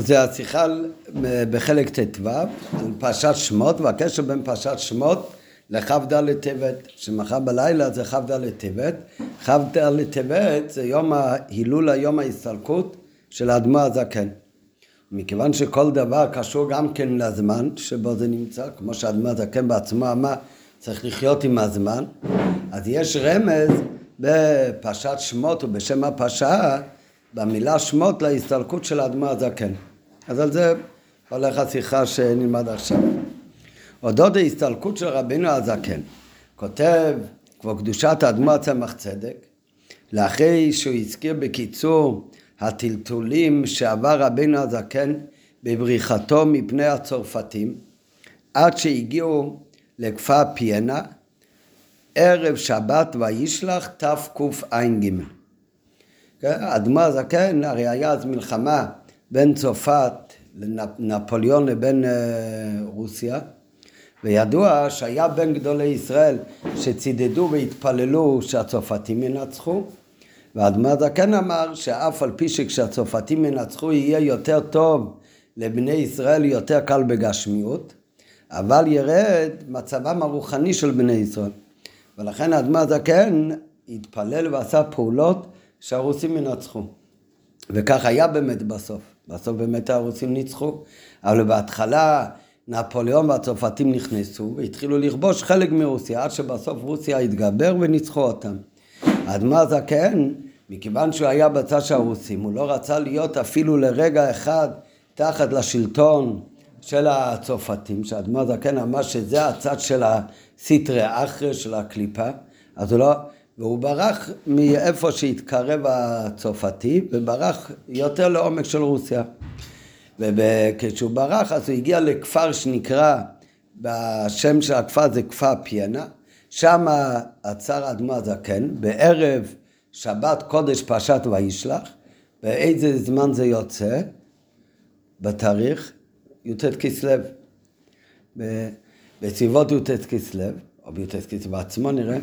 זה השיחה בחלק ט"ו על פרשת שמות והקשר בין פרשת שמות לכ"ד טבת, שמחר בלילה זה כ"ד טבת, כ"ד טבת זה יום ההילול היום ההסתלקות של האדמו הזקן. מכיוון שכל דבר קשור גם כן לזמן שבו זה נמצא, כמו שהאדמו הזקן בעצמו אמר, צריך לחיות עם הזמן, אז יש רמז בפרשת שמות ובשם הפרשה במילה שמות להסתלקות של האדמו הזקן. אז על זה הולך השיחה שנלמד עכשיו. אודות ההסתלקות של רבינו הזקן, כותב כבר קדושת האדמו הצמח צדק, לאחרי שהוא הזכיר בקיצור הטלטולים שעבר רבינו הזקן בבריחתו מפני הצרפתים, עד שהגיעו לכפר פיינה, ערב שבת וישלח תקע"ג. האדמו הזקן, הרי היה אז מלחמה בין צרפת לנפוליאון לבין אה, רוסיה, וידוע שהיה בין גדולי ישראל שצידדו והתפללו שהצרפתים ינצחו, והאדמו הזקן אמר שאף על פי שכשהצרפתים ינצחו יהיה יותר טוב לבני ישראל, יותר קל בגשמיות, אבל ירד מצבם הרוחני של בני ישראל. ולכן האדמה הזקן התפלל ועשה פעולות שהרוסים ינצחו. וכך היה באמת בסוף. בסוף באמת הרוסים ניצחו. אבל בהתחלה נפוליאון והצרפתים נכנסו והתחילו לכבוש חלק מרוסיה, עד שבסוף רוסיה התגבר וניצחו אותם. האדמה הזקן, מכיוון שהוא היה בצד של הרוסים, הוא לא רצה להיות אפילו לרגע אחד תחת לשלטון של הצרפתים, שהאדמה הזקן אמר שזה הצד של הסטרי אחרי של הקליפה, אז הוא לא, והוא ברח מאיפה שהתקרב הצרפתי, וברח יותר לעומק של רוסיה. וכשהוא ברח אז הוא הגיע לכפר שנקרא, בשם של הכפר זה כפר פיינה, שם עצר אדמו הזקן, בערב שבת קודש פרשת וישלח, באיזה זמן זה יוצא? בתאריך י"ט כסלו. בסביבות י"ט כסלו, או בי"ט כסלו בעצמו נראה,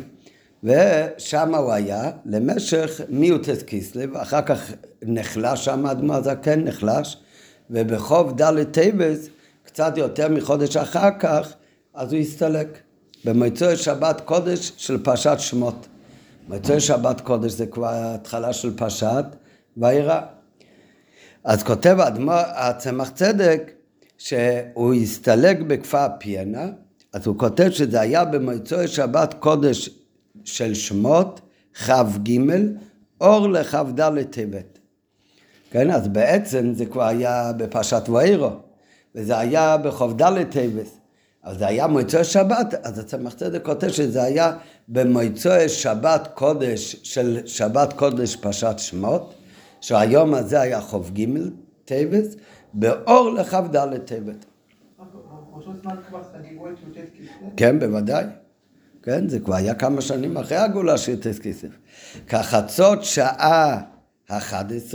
ושם הוא היה למשך מי"ט כסלו, אחר כך נחלש שם אדמו"ר הזקן, נחלש, ובכ"ד טבת, קצת יותר מחודש אחר כך, אז הוא הסתלק. במוצאי שבת קודש של פרשת שמות. מוצאי שבת קודש זה כבר התחלה של פרשת וארא. אז כותב האדמו"ר הצמח צדק שהוא הסתלק בכפר פיינה, אז הוא כותב שזה היה במוצאי שבת קודש של שמות כ"ג אור לכ"ד טבת. כן, אז בעצם זה כבר היה בפרשת ואירו, וזה היה בכ"ד טבת. אז זה היה מוצאי שבת, אז הצמח צדק כותב שזה היה במוצאי שבת קודש של שבת קודש פרשת שמות, שהיום הזה היה כ"ג טבת, באור לכ"ד טבת. כן, בוודאי. כן, זה כבר היה כמה שנים אחרי הגאולה של י"ט כסף. כחצות שעה ה-11,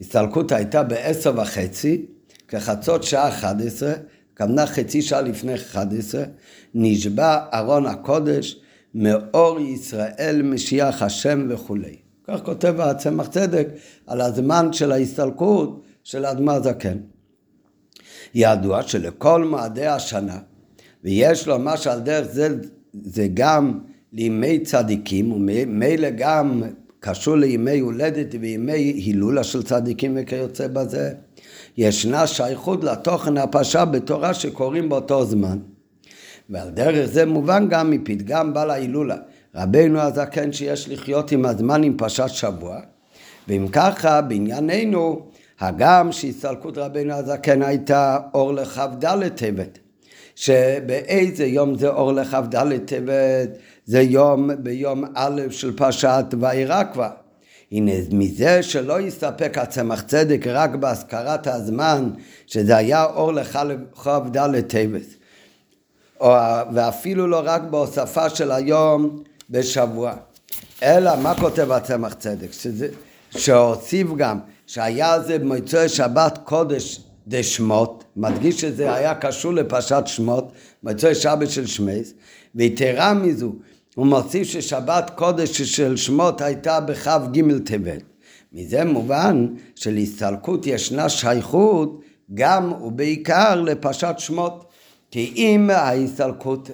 הסתלקות הייתה בעשר וחצי, כחצות שעה 11, כוונה חצי שעה לפני 11, נשבע ארון הקודש מאור ישראל משיח השם וכולי. כך כותב הצמח צדק על הזמן של ההסתלקות של אדמה זקן. ידוע שלכל מועדי השנה, ויש לומר שעל דרך זה, זה גם לימי צדיקים, ומילא גם קשור לימי הולדת וימי הילולה של צדיקים וכיוצא בזה. ישנה שייכות לתוכן הפרשה בתורה שקוראים באותו זמן. ועל דרך זה מובן גם מפתגם בעל ההילולה. רבנו הזקן שיש לחיות עם הזמן עם פרשת שבוע, ואם ככה בענייננו הגם שהסתלקות רבנו הזקן הייתה אור לכ"ד טבת, שבאיזה יום זה אור לכ"ד טבת? זה יום ביום א' של פרשת ואירע כבר. הנה מזה שלא יסתפק הצמח צדק רק בהזכרת הזמן שזה היה אור לכ"ד טבת ואפילו לא רק בהוספה של היום בשבוע אלא מה כותב הצמח צדק? שזה, שהוסיף גם שהיה זה במוצאי שבת קודש דשמות, מדגיש שזה היה קשור לפרשת שמות, מוצאי שבת של שמייס, ויתרה מזו, הוא מוסיף ששבת קודש של שמות הייתה בכ"ג טבת, מזה מובן שלהסתלקות ישנה שייכות גם ובעיקר לפרשת שמות. כי אם ההסתלקות,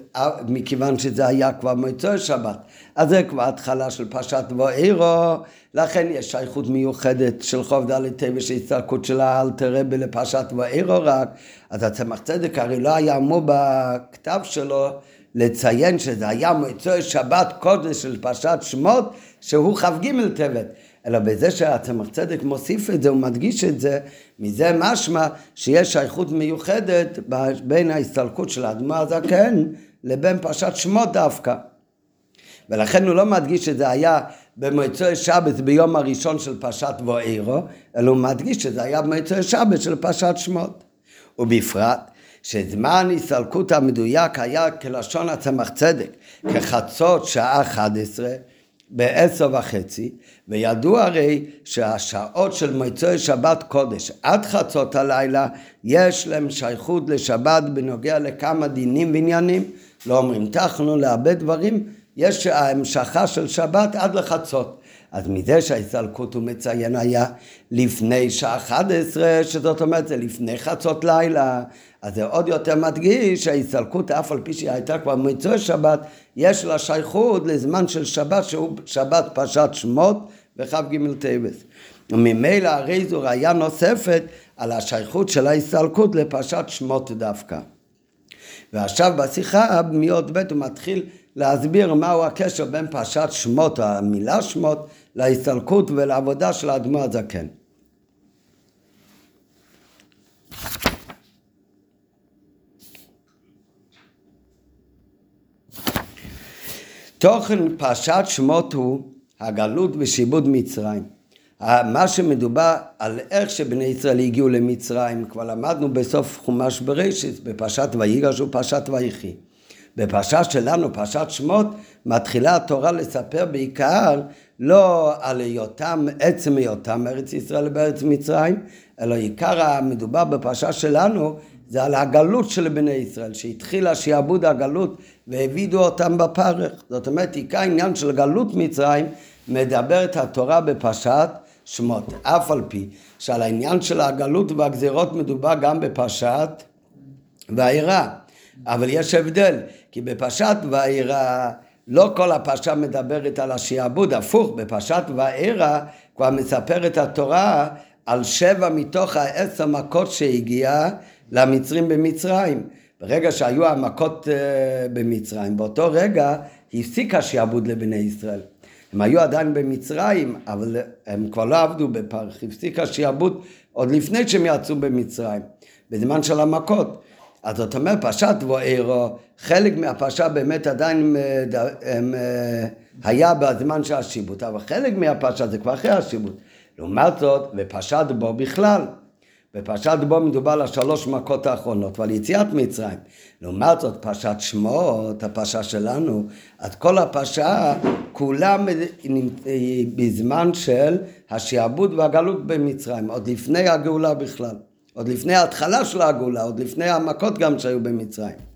מכיוון שזה היה כבר מוצאי שבת, אז זה כבר התחלה של פרשת ואירו, לכן יש שייכות מיוחדת של חוב ד' טבע של הסתלקות של האלתר רבי לפרשת ואירו רק, אז הצמח צדק הרי לא היה אמור בכתב שלו לציין שזה היה מוצאי שבת קודש של פרשת שמות, שהוא כ"ג טבת. אלא בזה שהצמח צדק מוסיף את זה, הוא מדגיש את זה, מזה משמע שיש שייכות מיוחדת בין ההסתלקות של האדמה הזקן לבין פרשת שמות דווקא. ולכן הוא לא מדגיש שזה היה במועצוי שבת ביום הראשון של פרשת ואירו, אלא הוא מדגיש שזה היה במועצוי שבת של פרשת שמות. ובפרט שזמן הסתלקות המדויק היה כלשון הצמח צדק, כחצות שעה 11 בעשר וחצי, וידוע הרי שהשעות של מוצאי שבת קודש עד חצות הלילה יש להם שייכות לשבת בנוגע לכמה דינים ועניינים, לא אומרים תחנו להרבה דברים, יש המשכה של שבת עד לחצות. אז מזה שההסתלקות הוא מציין היה לפני שעה 11, שזאת אומרת זה לפני חצות לילה, אז זה עוד יותר מדגיש שההסתלקות אף על פי שהיא הייתה כבר מצוי שבת, יש לה שייכות לזמן של שבת שהוא שבת פרשת שמות וכ"ג טבת. וממילא הרי זו ראייה נוספת על השייכות של ההסתלקות לפרשת שמות דווקא. ועכשיו בשיחה מיוד ב' הוא מתחיל להסביר מהו הקשר בין פרשת שמות, המילה שמות, להסתלקות ולעבודה של האדמו הזקן. תוכן פרשת שמות הוא הגלות ושיבוד מצרים. מה שמדובר על איך שבני ישראל הגיעו למצרים, כבר למדנו בסוף חומש בראשית, בפרשת ויגש ופרשת ויחי. בפרשה שלנו, פרשת שמות, מתחילה התורה לספר בעיקר לא על היותם, עצם היותם ארץ ישראל בארץ מצרים, אלא עיקר המדובר בפרשה שלנו זה על הגלות של בני ישראל, שהתחילה שיעבוד הגלות והעבידו אותם בפרך. זאת אומרת, עיקר העניין של גלות מצרים מדברת התורה בפרשת שמות, אף על פי שעל העניין של הגלות והגזירות מדובר גם בפרשת ואירע. אבל יש הבדל, כי בפרשת ואירע לא כל הפרשה מדברת על השעבוד, הפוך, בפרשת ואירע כבר מספרת התורה על שבע מתוך העשר מכות שהגיעה למצרים במצרים. ברגע שהיו המכות uh, במצרים, באותו רגע הפסיק השעבוד לבני ישראל. הם היו עדיין במצרים, אבל הם כבר לא עבדו בפרך, הפסיק השעבוד עוד לפני שהם יצאו במצרים, בזמן של המכות. אז זאת אומרת, פרשת ואירו, חלק מהפרשה באמת עדיין אה, הם, אה, היה בזמן של השיבוט, אבל חלק מהפרשה זה כבר אחרי השיבוט. לעומת זאת, בפרשת בו בכלל. בפרשת בו מדובר על השלוש מכות האחרונות ועל יציאת מצרים. לעומת זאת, פרשת שמות, הפרשה שלנו, אז כל הפרשה כולה בזמן של השעבוד והגלות במצרים, עוד לפני הגאולה בכלל. עוד לפני ההתחלה של הגאולה, עוד לפני המכות גם שהיו במצרים.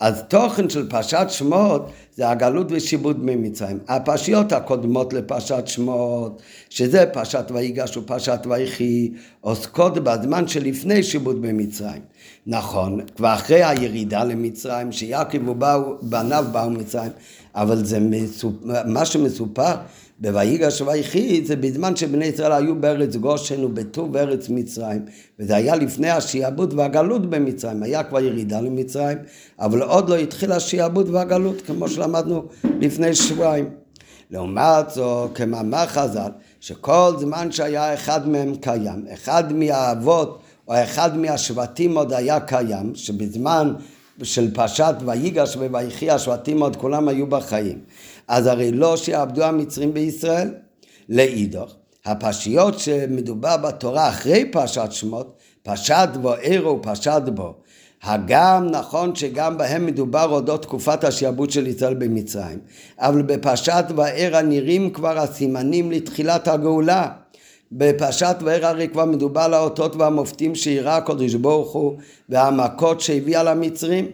אז תוכן של פרשת שמות זה הגלות ושיבוד ממצרים. הפרשיות הקודמות לפרשת שמות, שזה פרשת ויגש ופרשת ויחי, עוסקות בזמן שלפני שיבוד במצרים. נכון, כבר אחרי הירידה למצרים, שיעקב ובניו באו מצרים, אבל זה מסופ... מה שמסופר בויגש ויחי זה בזמן שבני ישראל היו בארץ גושן ובטוב ארץ מצרים וזה היה לפני השיעבוד והגלות במצרים, היה כבר ירידה למצרים אבל עוד לא התחיל השיעבוד והגלות כמו שלמדנו לפני שבועיים. לעומת זו כמאמר חז"ל שכל זמן שהיה אחד מהם קיים, אחד מהאבות או אחד מהשבטים עוד היה קיים, שבזמן של פרשת ויגש וויחי השבטים עוד כולם היו בחיים. אז הרי לא שיעבדו המצרים בישראל. לאידוך, הפרשיות שמדובר בתורה אחרי פרשת שמות, פרשת בו עירו ופרשת בו. הגם נכון שגם בהם מדובר אודות תקופת השעבוד של ישראל במצרים, אבל בפרשת וערה נראים כבר הסימנים לתחילת הגאולה. בפרשת וערה הרי כבר מדובר על האותות והמופתים שאירע הקדוש ברוך הוא והמכות שהביאה למצרים.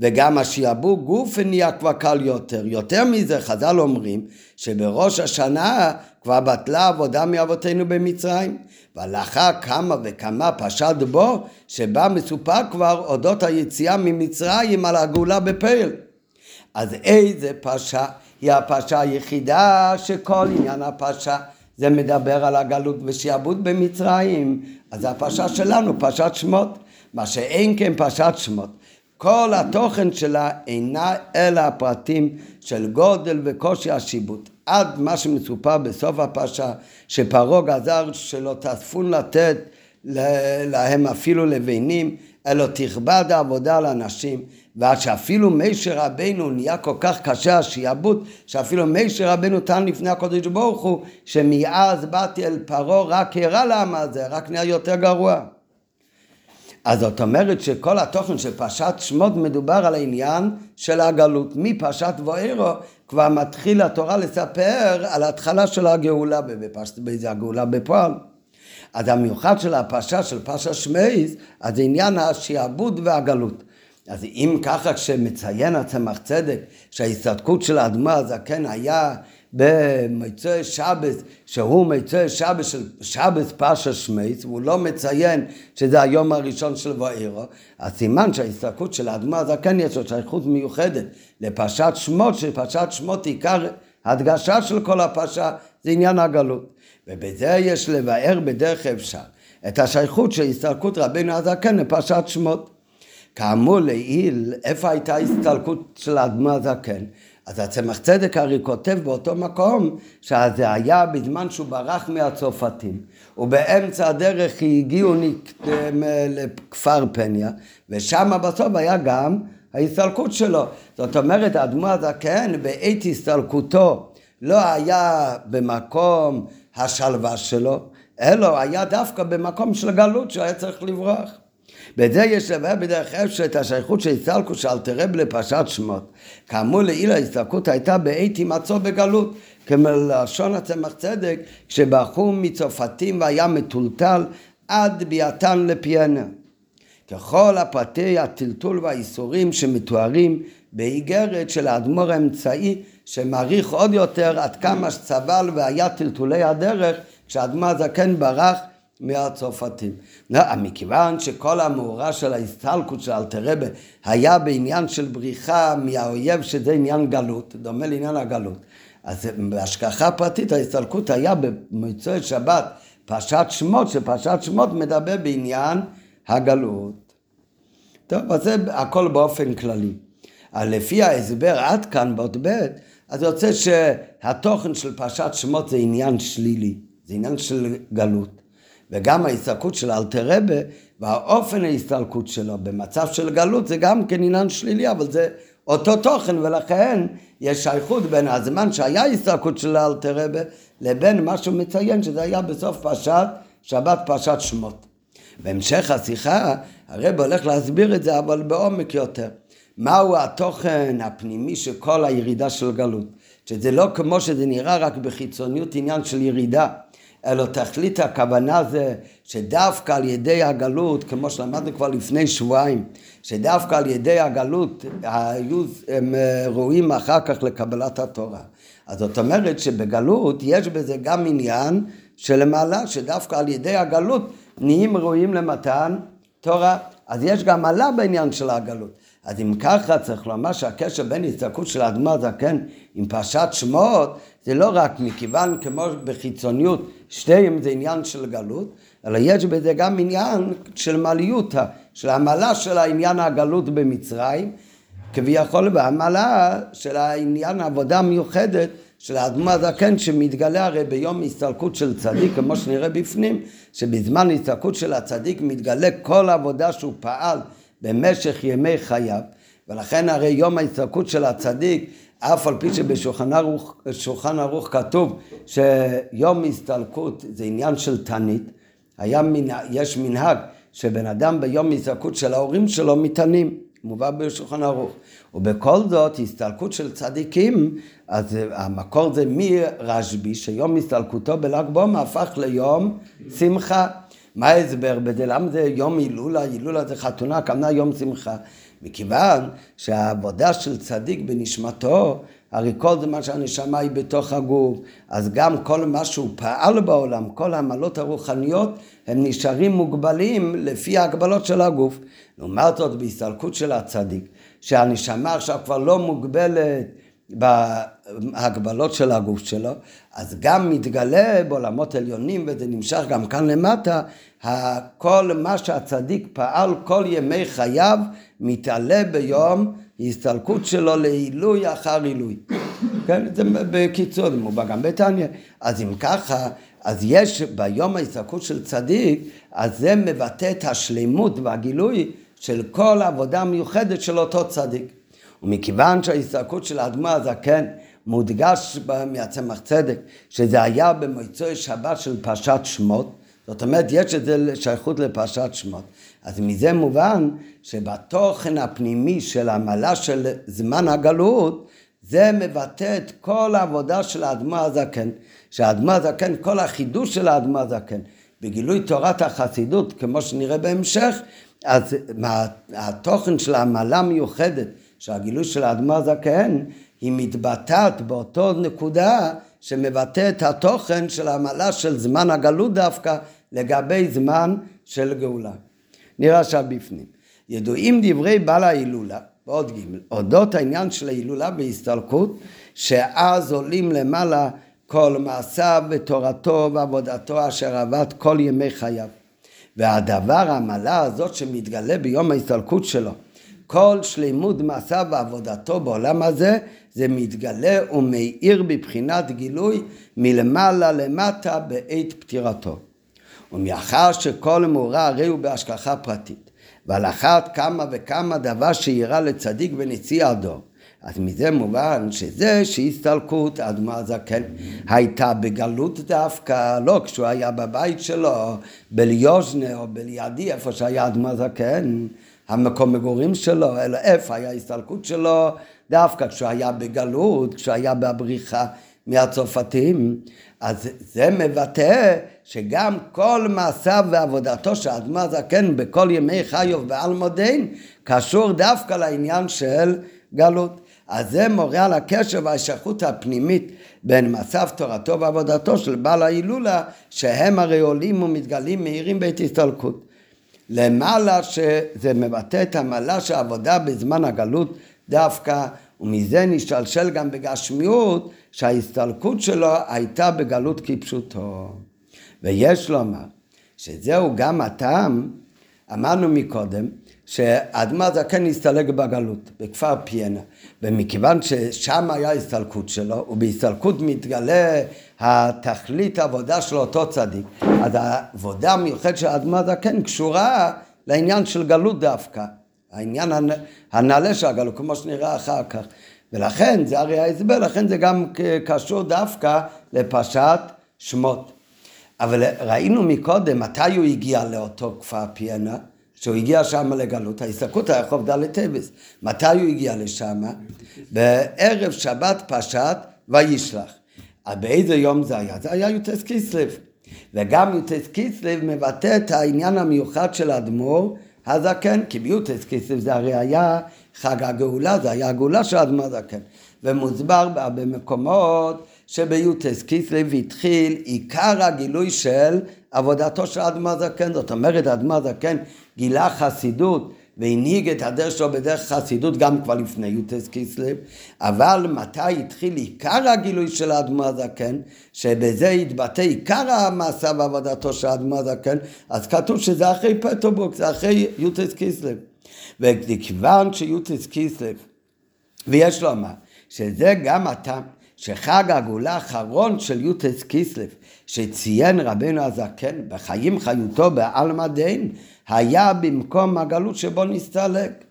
וגם השעבוד גוף נהיה כבר קל יותר. יותר מזה, חז"ל אומרים שבראש השנה כבר בטלה עבודה מאבותינו במצרים. ולאחר כמה וכמה פשט בו, שבה מסופר כבר אודות היציאה ממצרים על הגאולה בפעיל. אז איזה פרשה היא הפרשה היחידה שכל עניין הפרשה זה מדבר על הגלות ושעבוד במצרים, אז הפרשה שלנו, פרשת שמות, מה שאין כן פרשת שמות. כל התוכן שלה אינה אלא הפרטים של גודל וקושי השיבוט. עד מה שמסופר בסוף הפרשה, שפרעה גזר שלא תאספון לתת להם אפילו לבנים, אלא תכבד העבודה לאנשים, ועד שאפילו מישר רבנו נהיה כל כך קשה השיעבוד, שאפילו מישר רבנו טען לפני הקודש ברוך הוא, שמאז באתי אל פרעה רק הרע לעם הזה, רק נהיה יותר גרוע. אז זאת אומרת שכל התוכן של פרשת שמות מדובר על העניין של הגלות. מפרשת בוארו כבר מתחיל התורה לספר על ההתחלה של הגאולה, באיזה הגאולה בפועל. אז המיוחד של הפרשה של פרשת שמייס, אז זה עניין השעבוד והגלות. אז אם ככה כשמציין הצמח צדק שההסתדקות של האדמה הזקן היה במצוי שבס, שהוא מצוי שבס של שבס פרשה שמייס, והוא לא מציין שזה היום הראשון של ואירו, אז סימן שההסתלקות של האדמה הזקן יש לו שייכות מיוחדת לפרשת שמות, שפרשת שמות עיקר הדגשה של כל הפרשה זה עניין הגלות. ובזה יש לבאר בדרך אפשר את השייכות של הסתלקות רבינו הזקן לפרשת שמות. כאמור לעיל, איפה הייתה הסתלקות של האדמה הזקן? אז הצמח צדק הרי כותב באותו מקום שזה היה בזמן שהוא ברח מהצרפתים ובאמצע הדרך הגיעו לכפר פניה ושם בסוף היה גם ההסתלקות שלו. זאת אומרת, האדמו הזקן בעת הסתלקותו לא היה במקום השלווה שלו, אלא היה דווקא במקום של גלות שהיה צריך לברוח. בזה יש לבאר בדרך אפשר את השייכות של הסתלקות של תרב לפרשת שמות. כאמור לעיל ההסתלקות הייתה בעת הימצאו בגלות, כמלשון הצמח צדק, כשברחו מצרפתים והיה מטולטל עד ביאתן לפיאנה. ככל הפרטי הטלטול והאיסורים שמתוארים באיגרת של האדמו"ר האמצעי שמעריך עוד יותר עד כמה שסבל והיה טלטולי הדרך כשהאדמו"ר הזקן ברח מהצרפתים. לא, מכיוון שכל המאורע של ההסתלקות של אלתרבה היה בעניין של בריחה מהאויב שזה עניין גלות, דומה לעניין הגלות. אז בהשגחה פרטית ההסתלקות היה במוצאי שבת פרשת שמות, שפרשת שמות מדבר בעניין הגלות. טוב, אז זה הכל באופן כללי. לפי ההסבר עד כאן באות ב', אז יוצא שהתוכן של פרשת שמות זה עניין שלילי, זה עניין של גלות. וגם ההסתלקות של אלתרבה והאופן ההסתלקות שלו במצב של גלות זה גם כן עניין שלילי, אבל זה אותו תוכן ולכן יש שייכות בין הזמן שהיה הסתלקות של אלתרבה לבין מה שהוא מציין שזה היה בסוף פרשת שבת פרשת שמות. בהמשך השיחה הרב הולך להסביר את זה אבל בעומק יותר. מהו התוכן הפנימי של כל הירידה של גלות? שזה לא כמו שזה נראה רק בחיצוניות עניין של ירידה, אלא תכלית הכוונה זה שדווקא על ידי הגלות, כמו שלמדנו כבר לפני שבועיים, שדווקא על ידי הגלות היו הם אה, ראויים אחר כך לקבלת התורה. אז זאת אומרת שבגלות יש בזה גם עניין שלמעלה, שדווקא על ידי הגלות נהיים ראויים למתן תורה. אז יש גם מעלה בעניין של הגלות. אז אם ככה צריך לומר שהקשר בין הסתלקות של האדמה הזקן עם פרשת שמות זה לא רק מכיוון כמו בחיצוניות שתיהם זה עניין של גלות, אלא יש בזה גם עניין של מעליותא, של המעלה של העניין הגלות במצרים, כביכול והמעלה של העניין העבודה המיוחדת של האדמו הזקן שמתגלה הרי ביום הסתלקות של צדיק, כמו שנראה בפנים, שבזמן הסתלקות של הצדיק מתגלה כל העבודה שהוא פעל במשך ימי חייו, ולכן הרי יום ההסתלקות של הצדיק, אף על פי שבשולחן ערוך, ערוך כתוב שיום הסתלקות זה עניין של תענית, היה מנה, יש מנהג שבן אדם ביום הסתלקות של ההורים שלו מתענים, מובא בשולחן ערוך. ובכל זאת, הסתלקות של צדיקים, אז המקור זה מרשב"י, שיום הסתלקותו בל"ג בעומר הפך ליום שמחה. מה ההסבר בזה? למה זה יום הילולה? הילולה זה חתונה, כמנה יום שמחה. מכיוון שהעבודה של צדיק בנשמתו, הרי כל זמן שהנשמה היא בתוך הגוף, אז גם כל מה שהוא פעל בעולם, כל העמלות הרוחניות, הם נשארים מוגבלים לפי ההגבלות של הגוף. לעומת זאת, בהסתלקות של הצדיק, שהנשמה עכשיו כבר לא מוגבלת בהגבלות של הגוף שלו, אז גם מתגלה בעולמות עליונים, וזה נמשך גם כאן למטה, כל מה שהצדיק פעל כל ימי חייו, מתעלה ביום הסתלקות שלו לעילוי אחר עילוי. כן, זה בקיצור, זה מובא גם בתניא. אז אם ככה, אז יש ביום ההסתלקות של צדיק, אז זה מבטא את השלימות והגילוי של כל העבודה המיוחדת של אותו צדיק. ומכיוון שההסתלקות של האדמה הזקן מודגש מהצמח צדק, שזה היה במוצאי שבת של פרשת שמות, זאת אומרת, יש את זה שייכות לפרשת שמות. אז מזה מובן שבתוכן הפנימי של המעלה של זמן הגלות, זה מבטא את כל העבודה של האדמו הזקן. שהאדמו הזקן, כל החידוש של האדמו הזקן, בגילוי תורת החסידות, כמו שנראה בהמשך, אז התוכן של המעלה מיוחדת, שהגילוי של האדמו הזקן, היא מתבטאת באותו נקודה שמבטא את התוכן של המעלה של זמן הגלות דווקא לגבי זמן של גאולה. נראה עכשיו בפנים. ידועים דברי בעל ההילולה, ועוד ג', אודות העניין של ההילולה בהסתלקות, שאז עולים למעלה כל מעשיו ותורתו ועבודתו אשר עבד כל ימי חייו. והדבר, המעלה הזאת שמתגלה ביום ההסתלקות שלו, כל שלימות מעשיו ועבודתו בעולם הזה, זה מתגלה ומאיר בבחינת גילוי מלמעלה למטה בעת פטירתו. ומאחר שכל מאורע הרי הוא בהשגחה פרטית, ועל אחת כמה וכמה דבר שאירע לצדיק ונשיא הדור. אז מזה מובן שזה שהסתלקות אדמה הזקן הייתה בגלות דווקא, לא כשהוא היה בבית שלו, בליוז'נה או בליעדי, איפה שהיה אדמה זקן, המקום מגורים שלו, אלא איפה היה ההסתלקות שלו, דווקא כשהוא היה בגלות, כשהוא היה בבריחה מהצרפתים, אז זה מבטא שגם כל מעשיו ועבודתו של אדמה זקן בכל ימי חיוב ועל מודין קשור דווקא לעניין של גלות. אז זה מורה על הקשר והשייכות הפנימית בין מצב תורתו ועבודתו של בעל ההילולה, שהם הרי עולים ומתגלים מהירים בעת הסתלקות. למעלה שזה מבטא את המעלה של העבודה בזמן הגלות דווקא, ומזה נשתלשל גם בגשמיות שההסתלקות שלו הייתה בגלות כפשוטו. ויש לומר שזהו גם הטעם, אמרנו מקודם, שאדמה זקן הסתלק בגלות, בכפר פיינה, ומכיוון ששם היה הסתלקות שלו, ובהסתלקות מתגלה התכלית העבודה של אותו צדיק, אז העבודה המיוחדת של אדמה זקן קשורה לעניין של גלות דווקא, העניין הנעלה של הגלות, כמו שנראה אחר כך. ולכן, זה הרי ההסבר, לכן זה גם קשור דווקא לפרשת שמות. אבל ראינו מקודם מתי הוא הגיע לאותו כפר פיינה, שהוא הגיע שם לגלות, ההסתכלות היה חוב ד' טבס. מתי הוא הגיע לשם? בערב שבת פרשת וישלח. באיזה יום זה היה? זה היה יוטס קיסלב. וגם יוטס קיסלב מבטא את העניין המיוחד של האדמו"ר הזקן, כי ביוטס קיסלב זה הרי היה חג הגאולה, זה היה הגאולה של האדמו"ר הזקן. ומוסבר בהרבה מקומות שביוטס קיסלב התחיל עיקר הגילוי של עבודתו של האדמו"ר הזקן. זאת אומרת, האדמו"ר הזקן גילה חסידות והנהיג את הדרך שלו בדרך חסידות גם כבר לפני יוטס קיסלב, אבל מתי התחיל עיקר הגילוי של האדמו"ר הזקן, שבזה התבטא עיקר המעשה ועבודתו של האדמו"ר הזקן, אז כתוב שזה אחרי פטרבורג, זה אחרי יוטס קיסלב. וכיוון שיוטס קיסלב, ויש לומר, שזה גם הטעם שחג הגאולה האחרון של יוטס קיסלב, שציין רבנו הזקן בחיים חיותו בעלמא דין, היה במקום הגלות שבו נסתלק.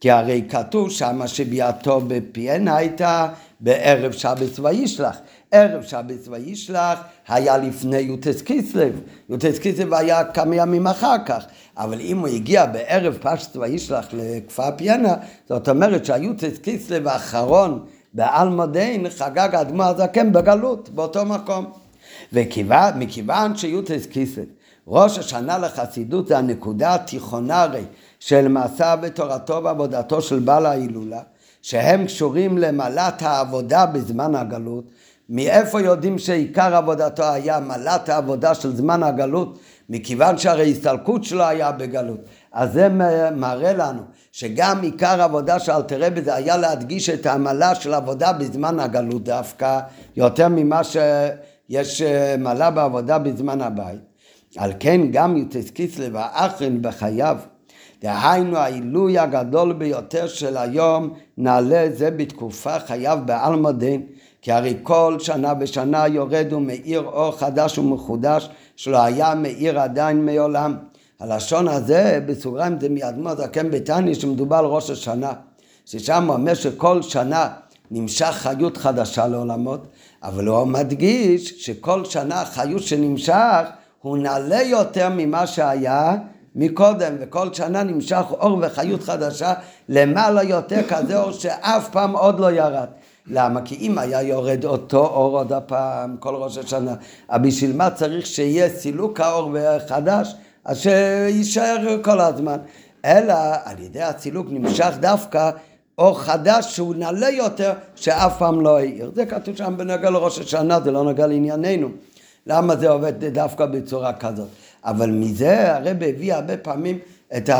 כי הרי כתוב שמה שביאתו בפיהן הייתה בערב שבס וישלח. ערב שבס וישלח היה לפני יוטס קיסלב. יוטס קיסלב היה כמה ימים אחר כך. אבל אם הוא הגיע בערב פשט וישלח לכפר פיינה, זאת אומרת שהיוטס קיסלב האחרון בעלמדין חגג אדמו הזקן בגלות, באותו מקום. ומכיוון שיוטס קיסלב ראש השנה לחסידות זה הנקודה התיכונה הרי של מעשה ותורתו ועבודתו של בעל ההילולה, שהם קשורים למעלת העבודה בזמן הגלות. מאיפה יודעים שעיקר עבודתו היה מעלת העבודה של זמן הגלות? מכיוון שהרי הסתלקות שלו היה בגלות. אז זה מראה לנו שגם עיקר עבודה של אלתרבה זה היה להדגיש את העמלה של עבודה בזמן הגלות דווקא, יותר ממה שיש אה, מעלה בעבודה בזמן הבית. על כן גם יוטס קיסלב האחרין בחייו, דהיינו העילוי הגדול ביותר של היום, נעלה זה בתקופה חייו בעלמא דין, כי הרי כל שנה ושנה יורד ומאיר אור חדש ומחודש שלא היה מאיר עדיין מעולם. הלשון הזה בסוגריים זה מאדמות זקן ביתני שמדובר על ראש השנה ששם אומר שכל שנה נמשך חיות חדשה לעולמות אבל הוא מדגיש שכל שנה חיות שנמשך הוא נעלה יותר ממה שהיה מקודם וכל שנה נמשך אור וחיות חדשה למעלה יותר כזה אור שאף פעם עוד לא ירד למה? כי אם היה יורד אותו אור עוד הפעם כל ראש השנה בשביל מה צריך שיהיה סילוק האור חדש אז שיישאר כל הזמן. אלא על ידי הסילוק נמשך דווקא אור חדש שהוא נעלה יותר, שאף פעם לא העיר. זה כתוב שם בנוגע לראש השנה, זה לא נוגע לענייננו. למה זה עובד דווקא בצורה כזאת? אבל מזה הרב הביא הרבה פעמים את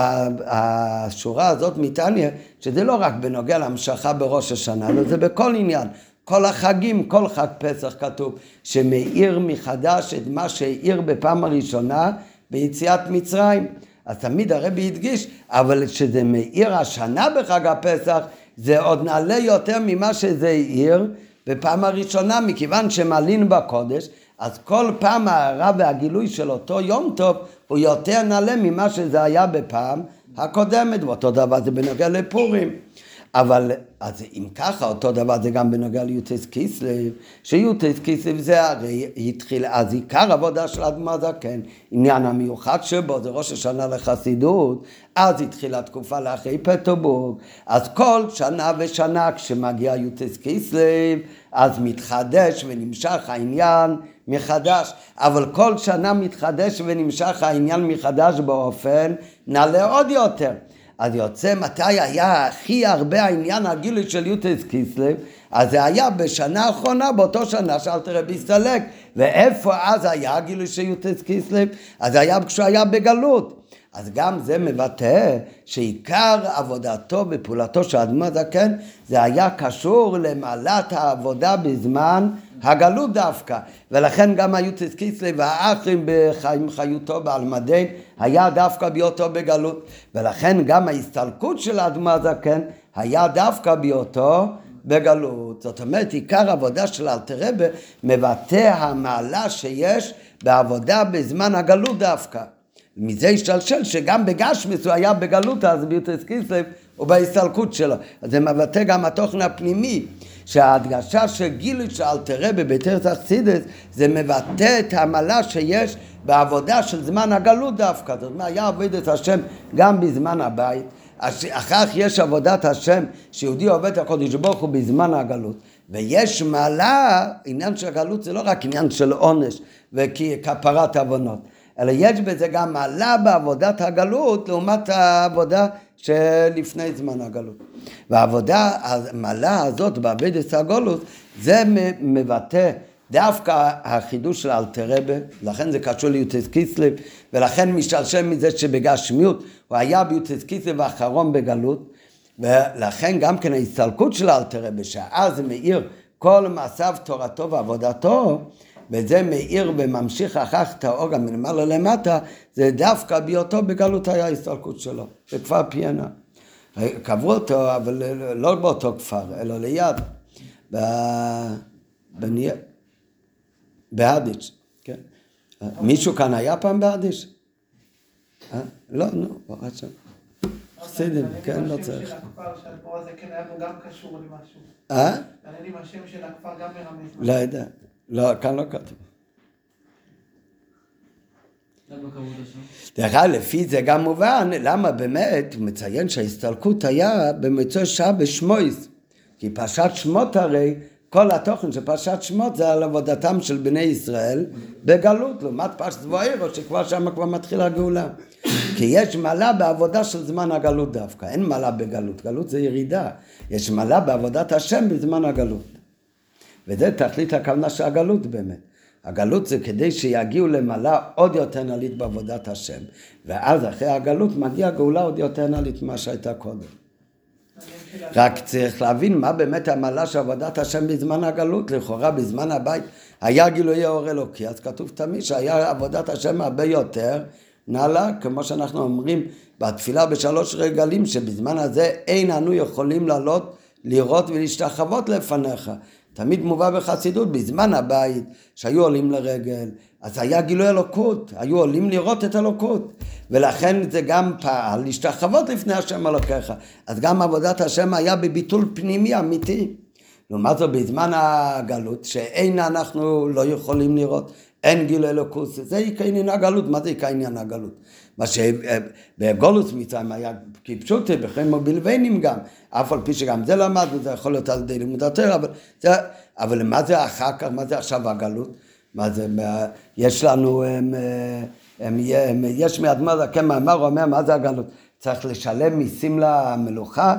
השורה הזאת מתניא, שזה לא רק בנוגע להמשכה בראש השנה, אלא זה בכל עניין. כל החגים, כל חג פסח כתוב, שמאיר מחדש את מה שהאיר בפעם הראשונה, ביציאת מצרים. אז תמיד הרבי הדגיש, אבל כשזה מאיר השנה בחג הפסח, זה עוד נעלה יותר ממה שזה העיר בפעם הראשונה, מכיוון שמעלין בקודש, אז כל פעם ההערה והגילוי של אותו יום טוב הוא יותר נעלה ממה שזה היה בפעם הקודמת, ואותו דבר זה בנוגע לפורים. אבל אז אם ככה, אותו דבר זה גם בנוגע ליוטס קיסלב, שיוטס קיסלב זה הרי התחיל, אז עיקר עבודה של אדמה זקן, עניין המיוחד שבו זה ראש השנה לחסידות, אז התחילה התקופה לאחרי פטרבורג, אז כל שנה ושנה כשמגיע יוטס קיסלב, אז מתחדש ונמשך העניין מחדש, אבל כל שנה מתחדש ונמשך העניין מחדש באופן נעלה עוד יותר. אז יוצא מתי היה הכי הרבה העניין הגילוי של יוטס קיסלב, אז זה היה בשנה האחרונה, באותו שנה שאלתר רבי הסתלק. ואיפה אז היה הגילוי של יוטס קיסלב? אז זה היה כשהוא היה בגלות. אז גם זה מבטא שעיקר עבודתו ופעולתו של אדמו הזקן זה היה קשור למעלת העבודה בזמן הגלות דווקא, ולכן גם היוטס קיסלי והאחרים בחיים חיותו בעלמדין היה דווקא בהיותו בגלות, ולכן גם ההסתלקות של האדמו הזקן היה דווקא בהיותו בגלות. זאת אומרת, עיקר עבודה של אלתרבה מבטא המעלה שיש בעבודה בזמן הגלות דווקא. מזה השתלשל שגם בגשמיס הוא היה בגלות אז ביוטס קיסלב ובהסתלקות שלו. אז זה מבטא גם התוכן הפנימי, שההדגשה של גילוי של אלתרה בביתר אכסידס זה מבטא את העמלה שיש בעבודה של זמן הגלות דווקא. זאת אומרת, היה עובד את השם גם בזמן הבית. אחר כך יש עבודת השם, שיהודי עובד הקודש ברוך הוא בזמן הגלות. ויש מעלה, עניין של הגלות זה לא רק עניין של עונש וכפרת עוונות. אלא יש בזה גם מעלה בעבודת הגלות לעומת העבודה שלפני זמן הגלות. והעבודה, המעלה הזאת בעבודת הגלות, זה מבטא דווקא החידוש של אלתרבה, לכן זה קשור ליוטס קיסלב, ולכן משתלשל מזה שבגשמיות הוא היה ביוטס קיסלב האחרון בגלות, ולכן גם כן ההסתלקות של אלתרבה, שאז מאיר כל מעשיו, תורתו ועבודתו, וזה מאיר וממשיך אחר כך את האור גם מלמעלה למטה, זה דווקא בהיותו בגלות היה ההסתלקות שלו, בכפר פיינה. קברו אותו, אבל לא באותו כפר, אלא ליד, בהדיץ', כן. מישהו כאן היה פעם בהדיץ'? אה? לא, נו, ברוך השם. חסידים, כן, לא צריך. אה? לא יודע. לא, כאן לא כתוב. דרך אגב, לפי זה גם מובן, למה באמת, הוא מציין שההסתלקות היה במצוא שעה בשמויס. כי פרשת שמות הרי, כל התוכן של פרשת שמות זה על עבודתם של בני ישראל בגלות, לעומת פרשת ואירו שכבר שם כבר מתחילה הגאולה. כי יש מעלה בעבודה של זמן הגלות דווקא, אין מעלה בגלות, גלות זה ירידה, יש מעלה בעבודת השם בזמן הגלות. וזה תכלית הכוונה של הגלות באמת. הגלות זה כדי שיגיעו למעלה עוד יותר נעלית בעבודת השם, ואז אחרי הגלות מגיעה גאולה עוד יותר נעלית ממה שהייתה קודם. רק צריך להבין מה באמת המעלה של עבודת השם בזמן הגלות. לכאורה בזמן הבית היה גילוי האור אלוקי, אז כתוב תמיד שהיה עבודת השם הרבה יותר נעלה, כמו שאנחנו אומרים בתפילה בשלוש רגלים, שבזמן הזה אין אנו יכולים לעלות, לראות ולהשתחוות לפניך. תמיד מובא בחסידות, בזמן הבית, שהיו עולים לרגל, אז היה גילוי אלוקות, היו עולים לראות את אלוקות, ולכן זה גם פעל להשתחוות לפני השם אלוקיך. אז גם עבודת השם היה בביטול פנימי אמיתי. לעומת זאת בזמן הגלות, שאין אנחנו לא יכולים לראות, אין גילוי אלוקות, זה עיקר עניין הגלות, מה זה עיקר עניין הגלות? מה שבגולוס מצרים היה כפשוטי, בחיים ובלבנים גם, אף על פי שגם זה למדנו, זה יכול להיות על ידי לימוד התורה, אבל, אבל מה זה אחר כך, מה זה עכשיו הגלות? מה זה, יש לנו, הם, הם, הם, יש מאדמה זקן מאמר אומר מה זה הגלות? צריך לשלם מיסים למלוכה,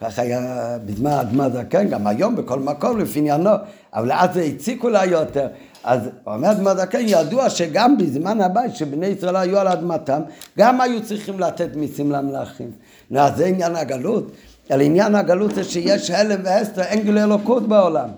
ככה היה בזמן אדמה זקן, גם היום בכל מקום לפי עניינו, אבל אז זה הציק אולי יותר. אז אומר אדמה זקן, ידוע שגם בזמן הבית שבני ישראל היו על אדמתם, גם היו צריכים לתת מיסים למלאכים. נו, אז זה עניין הגלות. על עניין הגלות זה שיש הלם והסתר, אין גילוי אלוקות בעולם.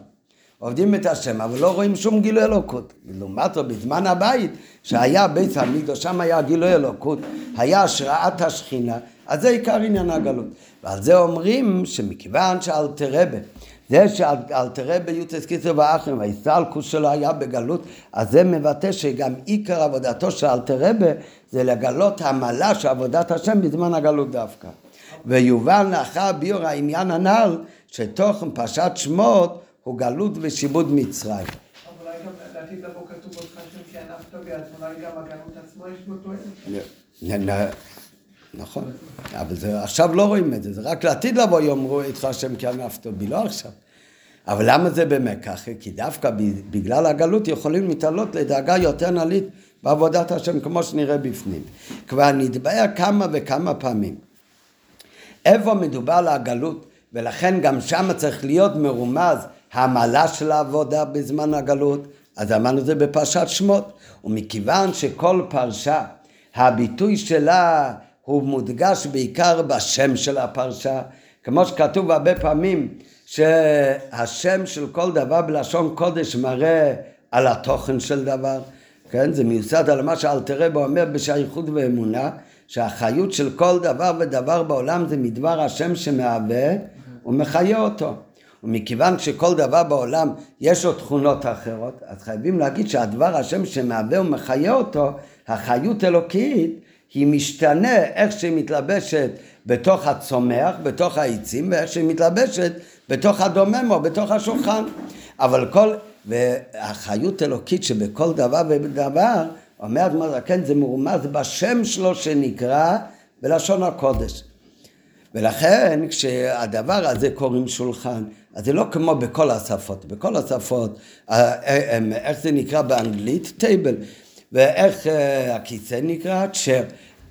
עובדים את השם, אבל לא רואים שום גילוי אלוקות. לעומת זאת, בזמן הבית, שהיה בית המקדוש, שם היה גילוי אלוקות, היה השראת השכינה, אז זה עיקר עניין הגלות. ועל זה אומרים שמכיוון שאלתרבה, זה שאלתרבה יוטס קיצר ואחרים, ההסתלקות שלו היה בגלות, אז זה מבטא שגם עיקר עבודתו של אלתרבה זה לגלות המעלה של עבודת השם בזמן הגלות דווקא. ויובן לאחר ביור העניין הנ"ל, שתוכן פרשת שמות הוא גלות ושיבוד מצרים. אבל אולי גם לעתיד לבוא כתוב אותך שם שענפת ביד, אולי גם הגלות עצמה יש בו תועלת. נכון, אבל זה, עכשיו לא רואים את זה, זה רק לעתיד לבוא יאמרו איתך השם כי ענפת בי, לא עכשיו. אבל למה זה באמת ככה? כי דווקא בגלל הגלות יכולים להתעלות לדאגה יותר נעלית בעבודת השם, כמו שנראה בפנים. כבר נתבהר כמה וכמה פעמים. איפה מדובר על הגלות, ולכן גם שם צריך להיות מרומז המעלה של העבודה בזמן הגלות, אז אמרנו זה בפרשת שמות. ומכיוון שכל פרשה, הביטוי שלה הוא מודגש בעיקר בשם של הפרשה, כמו שכתוב הרבה פעמים שהשם של כל דבר בלשון קודש מראה על התוכן של דבר, כן? זה מיוסד על מה שאלתרבה אומר בשייכות ואמונה, שהחיות של כל דבר ודבר בעולם זה מדבר השם שמהווה ומחיה אותו. ומכיוון שכל דבר בעולם יש לו תכונות אחרות, אז חייבים להגיד שהדבר השם שמהווה ומחיה אותו, החיות אלוקית, היא משתנה איך שהיא מתלבשת בתוך הצומח, בתוך העצים, ואיך שהיא מתלבשת בתוך הדומם או בתוך השולחן. אבל כל, והחיות אלוקית שבכל דבר ודבר, אומר אדמר כן זה מרומז בשם שלו שנקרא בלשון הקודש. ולכן כשהדבר הזה קוראים שולחן, אז זה לא כמו בכל השפות, בכל השפות, אה, אה, איך זה נקרא באנגלית? table. ואיך אה, הכיסא נקרא? chair.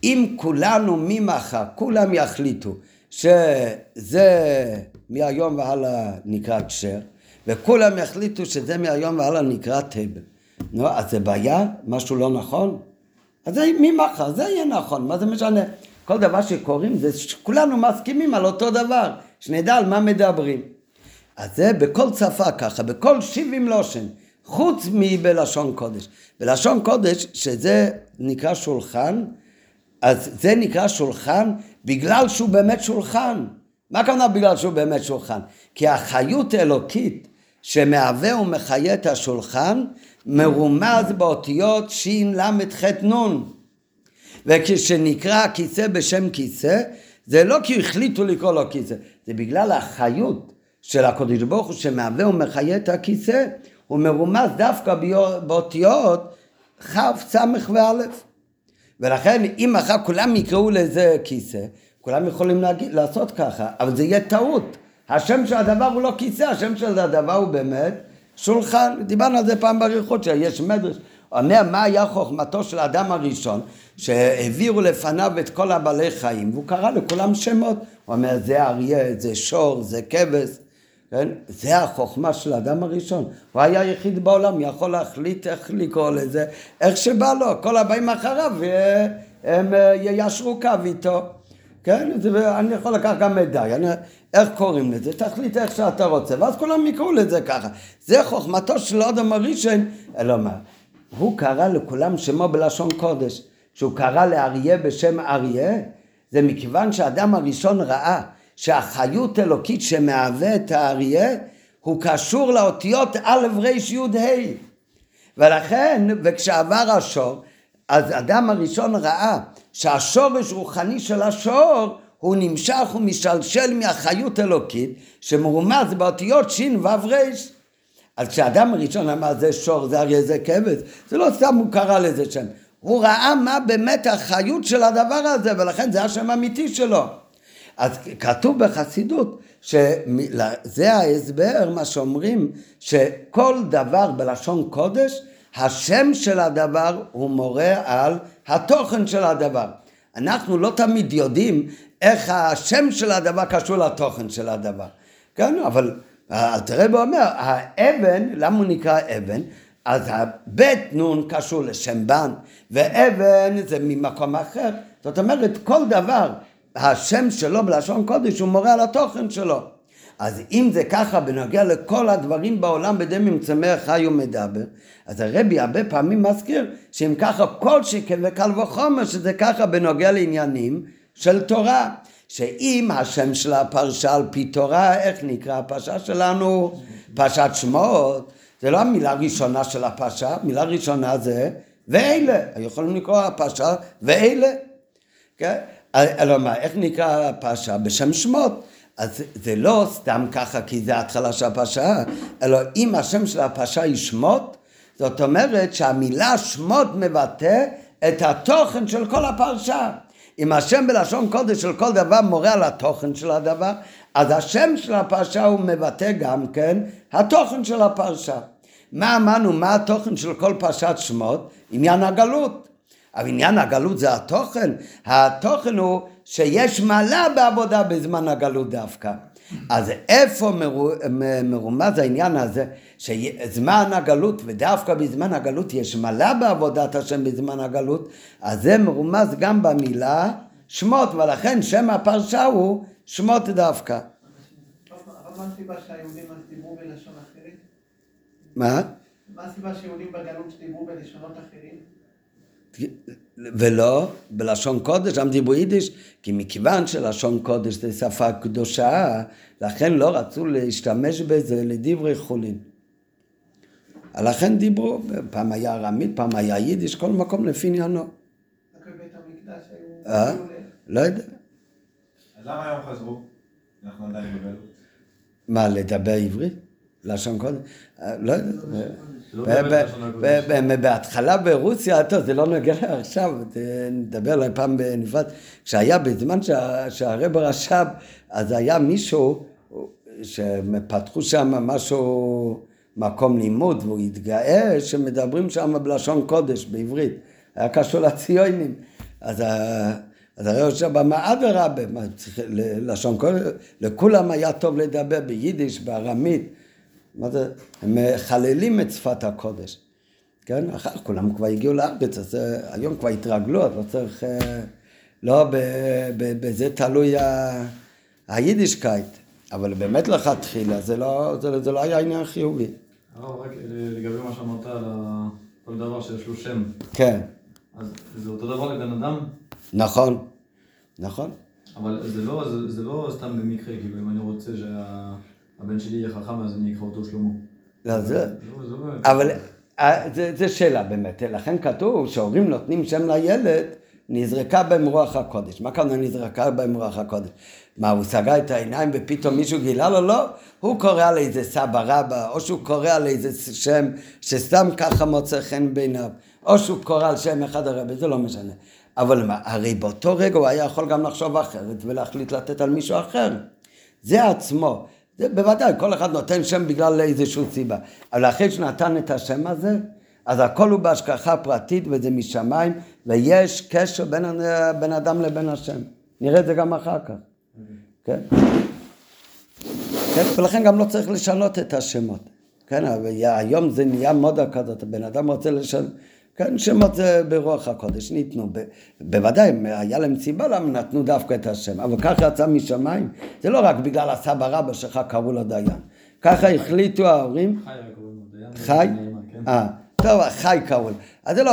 אם כולנו ממחר, כולם יחליטו שזה מהיום והלאה נקרא chair, וכולם יחליטו שזה מהיום והלאה נקרא table. נו, אז זה בעיה? משהו לא נכון? אז זה ממחר, זה יהיה נכון, מה זה משנה? כל דבר שקוראים זה שכולנו מסכימים על אותו דבר, שנדע על מה מדברים. אז זה בכל שפה ככה, בכל שבעים לושן, חוץ מבלשון קודש. בלשון קודש, שזה נקרא שולחן, אז זה נקרא שולחן בגלל שהוא באמת שולחן. מה הכוונה בגלל שהוא באמת שולחן? כי החיות האלוקית שמהווה ומחיה את השולחן מרומז באותיות של"ח נ' וכשנקרא כיסא בשם כיסא זה לא כי החליטו לקרוא לו כיסא, זה בגלל החיות של הקודש ברוך הוא שמהווה ומחיה את הכיסא, הוא מרומז דווקא באותיות כ', ס' וא'. ולכן אם מחר כולם יקראו לזה כיסא, כולם יכולים להגיד, לעשות ככה, אבל זה יהיה טעות. השם של הדבר הוא לא כיסא, השם של הדבר הוא באמת שולחן. דיברנו על זה פעם באריכות, שיש מדרש. אומר מה היה חוכמתו של האדם הראשון, שהעבירו לפניו את כל הבעלי חיים, והוא קרא לכולם שמות. הוא אומר, זה אריה, זה שור, זה כבש. כן? זה החוכמה של האדם הראשון. הוא היה היחיד בעולם, יכול להחליט איך לקרוא לזה, איך שבא לו. כל הבאים אחריו אה, הם אה, יישרו קו איתו. כן? זה, אני יכול לקחת גם מידע, אני, איך קוראים לזה? תחליט איך שאתה רוצה, ואז כולם יקראו לזה ככה. זה חוכמתו של אדם הראשון, אלא מה? הוא קרא לכולם שמו בלשון קודש. שהוא קרא לאריה בשם אריה, זה מכיוון שהאדם הראשון ראה שהחיות אלוקית שמהווה את האריה הוא קשור לאותיות א' ר' י' ה' ולכן וכשעבר השור אז אדם הראשון ראה שהשורש רוחני של השור הוא נמשך ומשלשל מהחיות אלוקית שמרומז באותיות ש' ו' ר' אז כשאדם הראשון אמר זה שור, זה אריה, זה כבש, זה לא סתם הוא קרא לזה שם. הוא ראה מה באמת החיות של הדבר הזה, ולכן זה השם האמיתי שלו. אז כתוב בחסידות, שזה ההסבר, מה שאומרים, שכל דבר בלשון קודש, השם של הדבר הוא מורה על התוכן של הדבר. אנחנו לא תמיד יודעים איך השם של הדבר קשור לתוכן של הדבר. כן, אבל אלתרעב אומר, האבן, למה הוא נקרא אבן? אז הבית נון קשור לשם בן, ואבן זה ממקום אחר. זאת אומרת, כל דבר, השם שלו בלשון קודש הוא מורה על התוכן שלו. אז אם זה ככה בנוגע לכל הדברים בעולם בדמים צמח חי ומדבר, אז הרבי הרבה פעמים מזכיר שאם ככה כל שכן וקל וחומר שזה ככה בנוגע לעניינים של תורה. שאם השם של הפרשה על פי תורה, איך נקרא הפרשה שלנו? פרשת שמות. זה לא המילה הראשונה של הפרשה, מילה ראשונה זה ואלה. יכולים לקרוא הפרשה ואלה. כן? אלא מה, איך נקרא הפרשה? בשם שמות. אז זה לא סתם ככה כי זה ההתחלה של הפרשה, אלא אם השם של הפרשה היא שמות, זאת אומרת שהמילה שמות מבטא את התוכן של כל הפרשה. אם השם בלשון קודש של כל דבר מורה על התוכן של הדבר, אז השם של הפרשה הוא מבטא גם כן התוכן של הפרשה. מה אמרנו, מה התוכן של כל פרשת שמות? עניין הגלות. אבל עניין הגלות זה התוכן. התוכן הוא שיש מעלה בעבודה בזמן הגלות דווקא. אז איפה מרומז העניין הזה, שזמן הגלות, ודווקא בזמן הגלות יש מעלה בעבודת השם בזמן הגלות, אז זה מרומז גם במילה שמות, ולכן שם הפרשה הוא שמות דווקא. מה הסיבה שהיהודים אז דיברו בלשון אחרת? מה? מה הסיבה שיהודים בגלות דיברו בלשונות אחרים? ולא בלשון קודש, הם דיברו יידיש, כי מכיוון שלשון קודש זה שפה קדושה, לכן לא רצו להשתמש בזה לדברי חולין. לכן דיברו, פעם היה ארמית, פעם היה יידיש, כל מקום לפי עניינו. אה? לא יודע. אז למה היום חזרו? אנחנו עדיין בגלות. מה, לדבר עברית? לשון קודש? אה, לא יודע. לא בהתחלה ברוסיה, טוב, זה לא נוגע עכשיו, נדבר עליי פעם בנפרד. כשהיה בזמן שהרב רש"ב, אז היה מישהו שפתחו שם משהו, מקום לימוד, והוא התגאה שמדברים שם בלשון קודש, בעברית. היה קשור לציונים. אז אז הרי עכשיו אמר אדרבה, לשון קודש, לכולם היה טוב לדבר ביידיש, בארמית. מה זה? הם מחללים את שפת הקודש. כן? אחר כולם כבר הגיעו לארץ, אז אה, היום כבר התרגלו, אז לא צריך... אה, לא, בזה תלוי היידישקייט. אבל באמת לכתחילה, זה לא, זה, זה לא היה עניין חיובי. רק לגבי מה שאמרת על כל דבר שיש לו שם. כן. אז זה אותו דבר לבן אדם? נכון, נכון. אבל זה לא, זה, זה לא סתם במקרה, כאילו אם אני רוצה שה... הבן שלי יהיה חכם, אז אני אקרא אותו שלמה. לא, זה... אבל אה, זו שאלה באמת. לכן כתוב שהורים נותנים שם לילד, נזרקה בהם רוח הקודש. מה כאן נזרקה בהם רוח הקודש? מה, הוא סגר את העיניים ופתאום מישהו גילה לו? לא. הוא קורא על איזה סבא רבא, או שהוא קורא על איזה שם שסתם ככה מוצא חן בעיניו, או שהוא קורא על שם אחד הרבי, זה לא משנה. אבל מה, הרי באותו רגע הוא היה יכול גם לחשוב אחרת ולהחליט לתת על מישהו אחר. זה עצמו. זה בוודאי, כל אחד נותן שם בגלל איזושהי סיבה. אבל אחרי שנתן את השם הזה, אז הכל הוא בהשגחה פרטית וזה משמיים, ויש קשר בין, בין אדם לבין השם. נראה את זה גם אחר כך. כן? כן? ולכן גם לא צריך לשנות את השמות. כן, אבל היום זה נהיה מודה כזאת, הבן אדם רוצה לשנות. כן, שמות זה ברוח הקודש, ניתנו. ב, בוודאי, היה להם סיבה למה נתנו דווקא את השם, אבל ככה יצא משמיים. זה לא רק בגלל הסבא רבא שלך קראו לו דיין. ככה החליטו ההורים. חי? כן. אה, טוב, חי קראו לו. אז זה לא...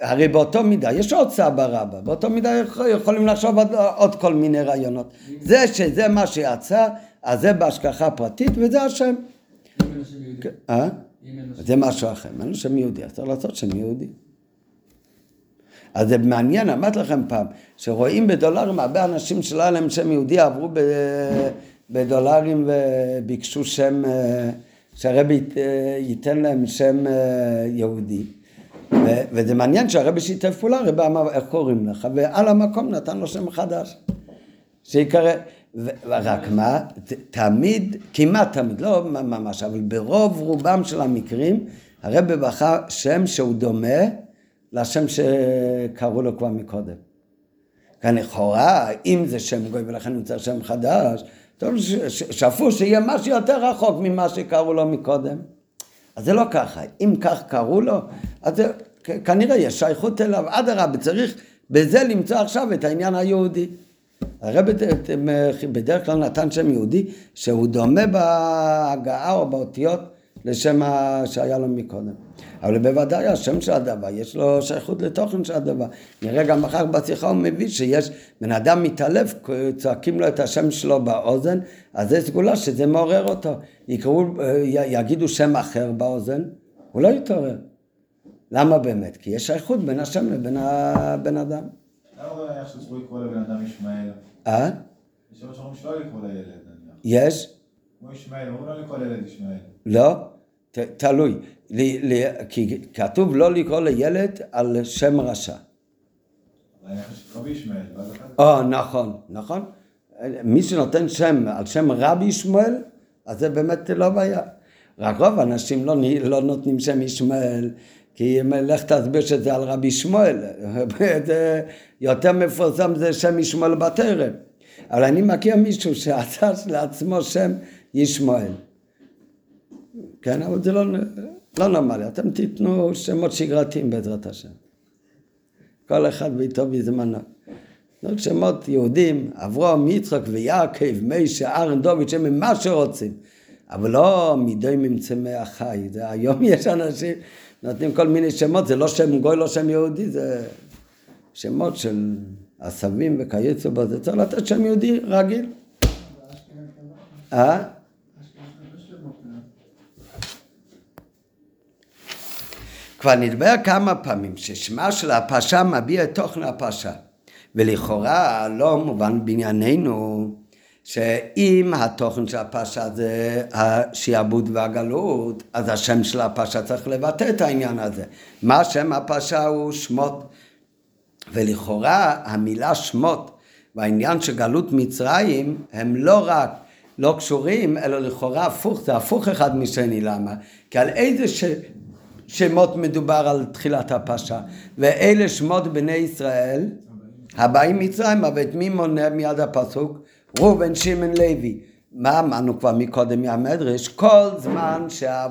הרי באותו מידה, יש עוד סבא רבא, באותו מידה יכולים לחשוב עוד, עוד כל מיני רעיונות. זה שזה מה שיצא, אז זה בהשגחה פרטית וזה השם. אה? זה משהו אחר, אין לו שם יהודי, אז צריך לעשות שם יהודי. אז זה מעניין, אמרתי לכם פעם, שרואים בדולרים הרבה אנשים שלא היה להם שם יהודי, עברו בדולרים וביקשו שם, אה, שהרבי ייתן להם שם אה, יהודי. וזה מעניין שהרבי שיתף פעולה, הרבי אמר, איך קוראים לך? ועל המקום נתן לו שם חדש. שיקרא, רק מה, תמיד, כמעט תמיד, לא ממש, אבל ברוב רובם של המקרים, הרבי בחר שם שהוא דומה לשם שקראו לו כבר מקודם. כאן לכאורה, אם זה שם גוי ולכן נמצא שם חדש, טוב, שפו שיהיה משהו יותר רחוק ממה שקראו לו מקודם. אז זה לא ככה, אם כך קראו לו, אז זה, כנראה יש שייכות אליו, אדרבה, צריך בזה למצוא עכשיו את העניין היהודי. הרב בדרך כלל נתן שם יהודי שהוא דומה בהגעה או באותיות לשם שהיה לו מקודם. אבל בוודאי השם של הדבר, יש לו שייכות לתוכן של הדבר. נראה גם אחר בשיחה הוא מביא שיש בן אדם מתעלף, צועקים לו את השם שלו באוזן, אז זה סגולה שזה מעורר אותו. יקראו, יגידו שם אחר באוזן, הוא לא יתעורר. למה באמת? כי יש שייכות בין השם לבין הבן אדם. למה איך שאסור לקרוא לבן אדם ישמעאל? אה? יש עוד שאומרים שלא לקרוא לילד, נניח. יש? כמו ישמעאל, אומרים לא לקרוא לילד ישמעאל. לא, תלוי. כי כתוב לא לקרוא לילד על שם רשע. ישמעאל. או, נכון, נכון. מי שנותן שם על שם רבי ישמעאל, אז זה באמת לא בעיה. רק רוב האנשים לא, לא נותנים שם ישמעאל, כי לך תסביר שזה על רבי זה יותר מפורסם זה שם ישמעאל בתרם. אבל אני מכיר מישהו שעשה לעצמו שם ישמעאל. כן, אבל זה לא, לא נורמלי, אתם תיתנו שמות שגרתיים בעזרת השם. כל אחד ביתו בזמנו. לא שמות יהודים, אברהם, יצחק ויעקב, מישה, ארן, דוד, שם מה שרוצים. אבל לא מידי ממצמי החי. זה היום יש אנשים נותנים כל מיני שמות, זה לא שם גוי, לא שם יהודי, זה שמות של עשבים וכיוצא בזה, צריך לתת שם יהודי רגיל. אה? כבר נדבר כמה פעמים ששמה של הפרשה מביע את תוכן הפרשה ולכאורה לא מובן בענייננו שאם התוכן של הפרשה זה השעבוד והגלות, אז השם של הפרשה צריך לבטא את העניין הזה. מה שם הפרשה הוא שמות. ולכאורה המילה שמות והעניין של גלות מצרים הם לא רק לא קשורים, אלא לכאורה הפוך, זה הפוך אחד משני, למה? כי על איזה ש... שמות מדובר על תחילת הפרשה, ואלה שמות בני ישראל הבאים מצרים, אבל את מי מונה מיד הפסוק? ראובן, שמעון, לוי. מה אמרנו כבר מקודם מהמדרש? כל זמן שה...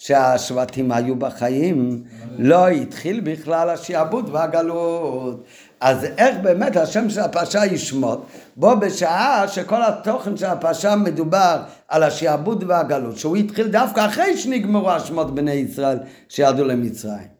שהשבטים היו בחיים, לא התחיל בכלל השעבוד והגלות. אז איך באמת השם של הפרשה ישמות? בו בשעה שכל התוכן של הפרשה מדובר על השעבוד והגלות, שהוא התחיל דווקא אחרי שנגמרו השמות בני ישראל שירדו למצרים.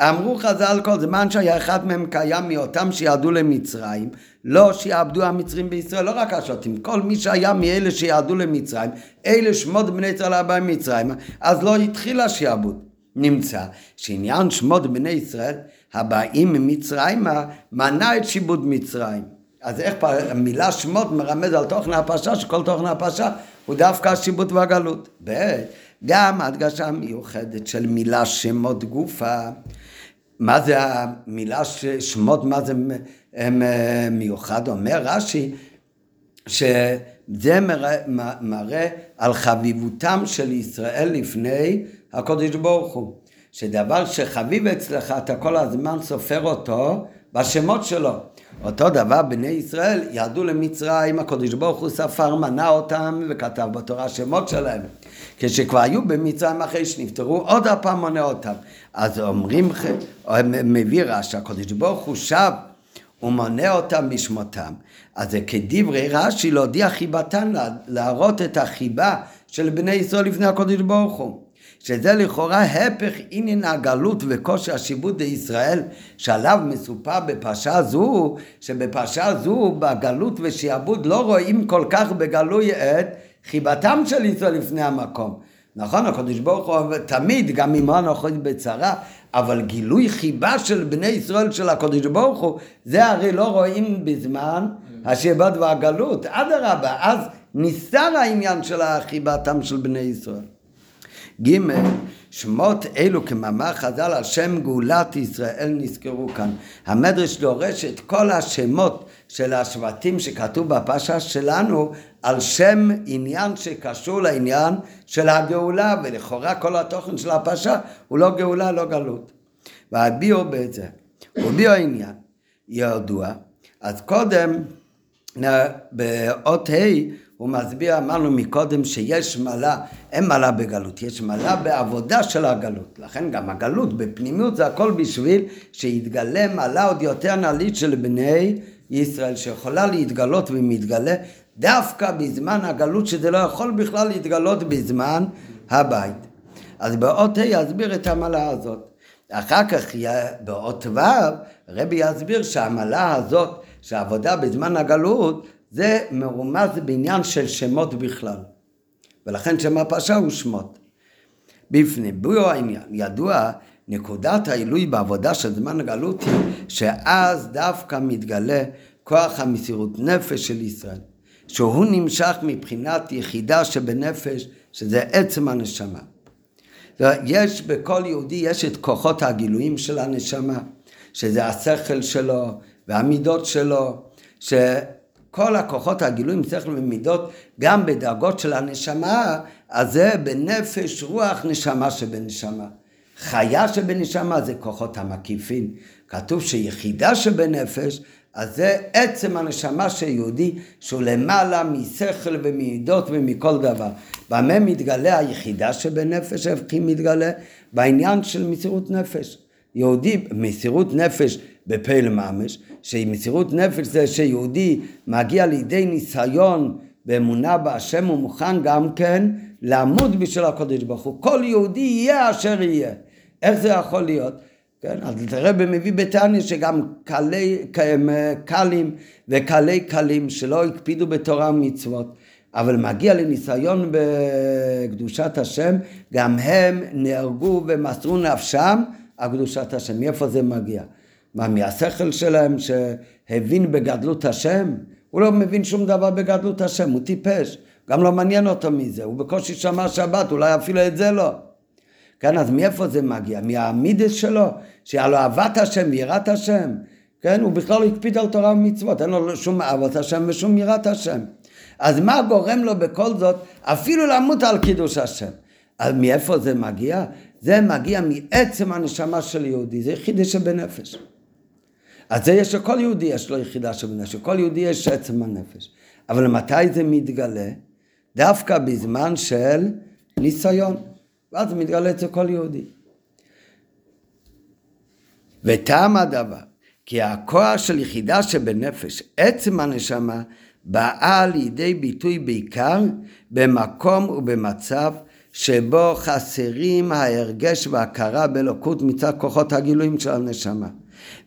אמרו חז"ל כל זמן שהיה אחד מהם קיים מאותם שירדו למצרים, לא שיעבדו המצרים בישראל, לא רק השוטים, כל מי שהיה מאלה שירדו למצרים, אלה שמות בני ישראל הבאים ממצרים, אז לא התחיל השעבוד. נמצא שעניין שמות בני ישראל הבאים ממצרימה מנע את שיבוד מצרים. אז איך המילה שמות מרמז על תוכן הפרשה, שכל תוכן הפרשה הוא דווקא השיבוד והגלות. ב' גם הדגשה מיוחדת של מילה שמות גופה מה זה המילה שמות, מה זה מיוחד? אומר רש"י, זה מראה, מראה על חביבותם של ישראל לפני הקודש ברוך הוא. שדבר שחביב אצלך, אתה כל הזמן סופר אותו בשמות שלו. אותו דבר בני ישראל ירדו למצרים, הקדוש ברוך הוא ספר, מנה אותם וכתב בתורה שמות שלהם. כשכבר היו במצרים אחרי שנפטרו, עוד הפעם מונה אותם. אז אומרים, מביא רש"י, הקדוש ברוך הוא שב ומונה אותם בשמותם. אז זה כדברי רש"י להודיע חיבתן, להראות את החיבה של בני ישראל לפני הקדוש ברוך הוא. שזה לכאורה הפך עניין הגלות וכושר השיבוט לישראל שעליו מסופר בפרשה זו, שבפרשה זו בגלות ושיעבוד לא רואים כל כך בגלוי את חיבתם של ישראל לפני המקום. נכון, הקדוש ברוך הוא תמיד, גם אם הוא נכון בצרה, אבל גילוי חיבה של בני ישראל של הקדוש ברוך הוא, זה הרי לא רואים בזמן השיבוד והגלות. אדרבה, אז נסתר העניין של חיבתם של בני ישראל. ג' שמות אלו כמאמר חז"ל על שם גאולת ישראל נזכרו כאן. המדרש דורש את כל השמות של השבטים שכתוב בפרשה שלנו על שם עניין שקשור לעניין של הגאולה ולכאורה כל התוכן של הפרשה הוא לא גאולה לא גלות. והביאו בזה, וביאו עניין ידוע אז קודם באות ה' הוא מסביר, אמרנו מקודם שיש מעלה, אין מעלה בגלות, יש מעלה בעבודה של הגלות. לכן גם הגלות בפנימיות זה הכל בשביל שיתגלה מעלה עוד יותר נעלית של בני ישראל, שיכולה להתגלות ומתגלה דווקא בזמן הגלות, שזה לא יכול בכלל להתגלות בזמן הבית. אז באות ה' יסביר את המעלה הזאת. אחר כך באות ו' רבי יסביר שהמעלה הזאת, שהעבודה בזמן הגלות, זה מרומז בעניין של שמות בכלל. ולכן שם הפרשה הוא שמות. בפנים, בו העניין, ידוע, נקודת העילוי בעבודה של זמן הגלות היא שאז דווקא מתגלה כוח המסירות נפש של ישראל, שהוא נמשך מבחינת יחידה שבנפש, שזה עצם הנשמה. יש בכל יהודי, יש את כוחות הגילויים של הנשמה, שזה השכל שלו והמידות שלו, ש... כל הכוחות הגילויים שכל ומידות גם בדרגות של הנשמה, אז זה בנפש רוח נשמה שבנשמה. חיה שבנשמה זה כוחות המקיפים. כתוב שיחידה שבנפש, אז זה עצם הנשמה של יהודי שהוא למעלה משכל ומידות ומכל דבר. במה מתגלה היחידה שבנפש? איפה מתגלה? בעניין של מסירות נפש. יהודי, מסירות נפש בפעיל ממש, שמסירות נפש זה שיהודי מגיע לידי ניסיון באמונה בהשם הוא מוכן גם כן לעמוד בשביל הקודש ברוך הוא. כל יהודי יהיה אשר יהיה. איך זה יכול להיות? כן, אז תראה במביא בתניא שגם קלי, קלים וקלי קלים שלא הקפידו בתורה ומצוות, אבל מגיע לניסיון בקדושת השם, גם הם נהרגו ומסרו נפשם על קדושת השם. מאיפה זה מגיע? מה, מהשכל שלהם שהבין בגדלות השם? הוא לא מבין שום דבר בגדלות השם, הוא טיפש. גם לא מעניין אותו מזה, הוא בקושי שמע שבת, אולי אפילו את זה לא. כן, אז מאיפה זה מגיע? מהמידס שלו, שהיה לו אהבת השם ויראת השם. כן, הוא בכלל לא הקפיד על תורה ומצוות, אין לו שום אהבת השם ושום יראת השם. אז מה גורם לו בכל זאת אפילו למות על קידוש השם? אז מאיפה זה מגיע? זה מגיע מעצם הנשמה של יהודי, זה יחידי שבנפש. אז זה יש לכל יהודי יש לו יחידה של בנפש, לכל יהודי יש עצם הנפש. אבל מתי זה מתגלה? דווקא בזמן של ניסיון. ואז מתגלה אצל כל יהודי. וטעם הדבר, כי הכוח של יחידה שבנפש, עצם הנשמה, באה לידי ביטוי בעיקר במקום ובמצב שבו חסרים ההרגש וההכרה באלוקות מצד כוחות הגילויים של הנשמה.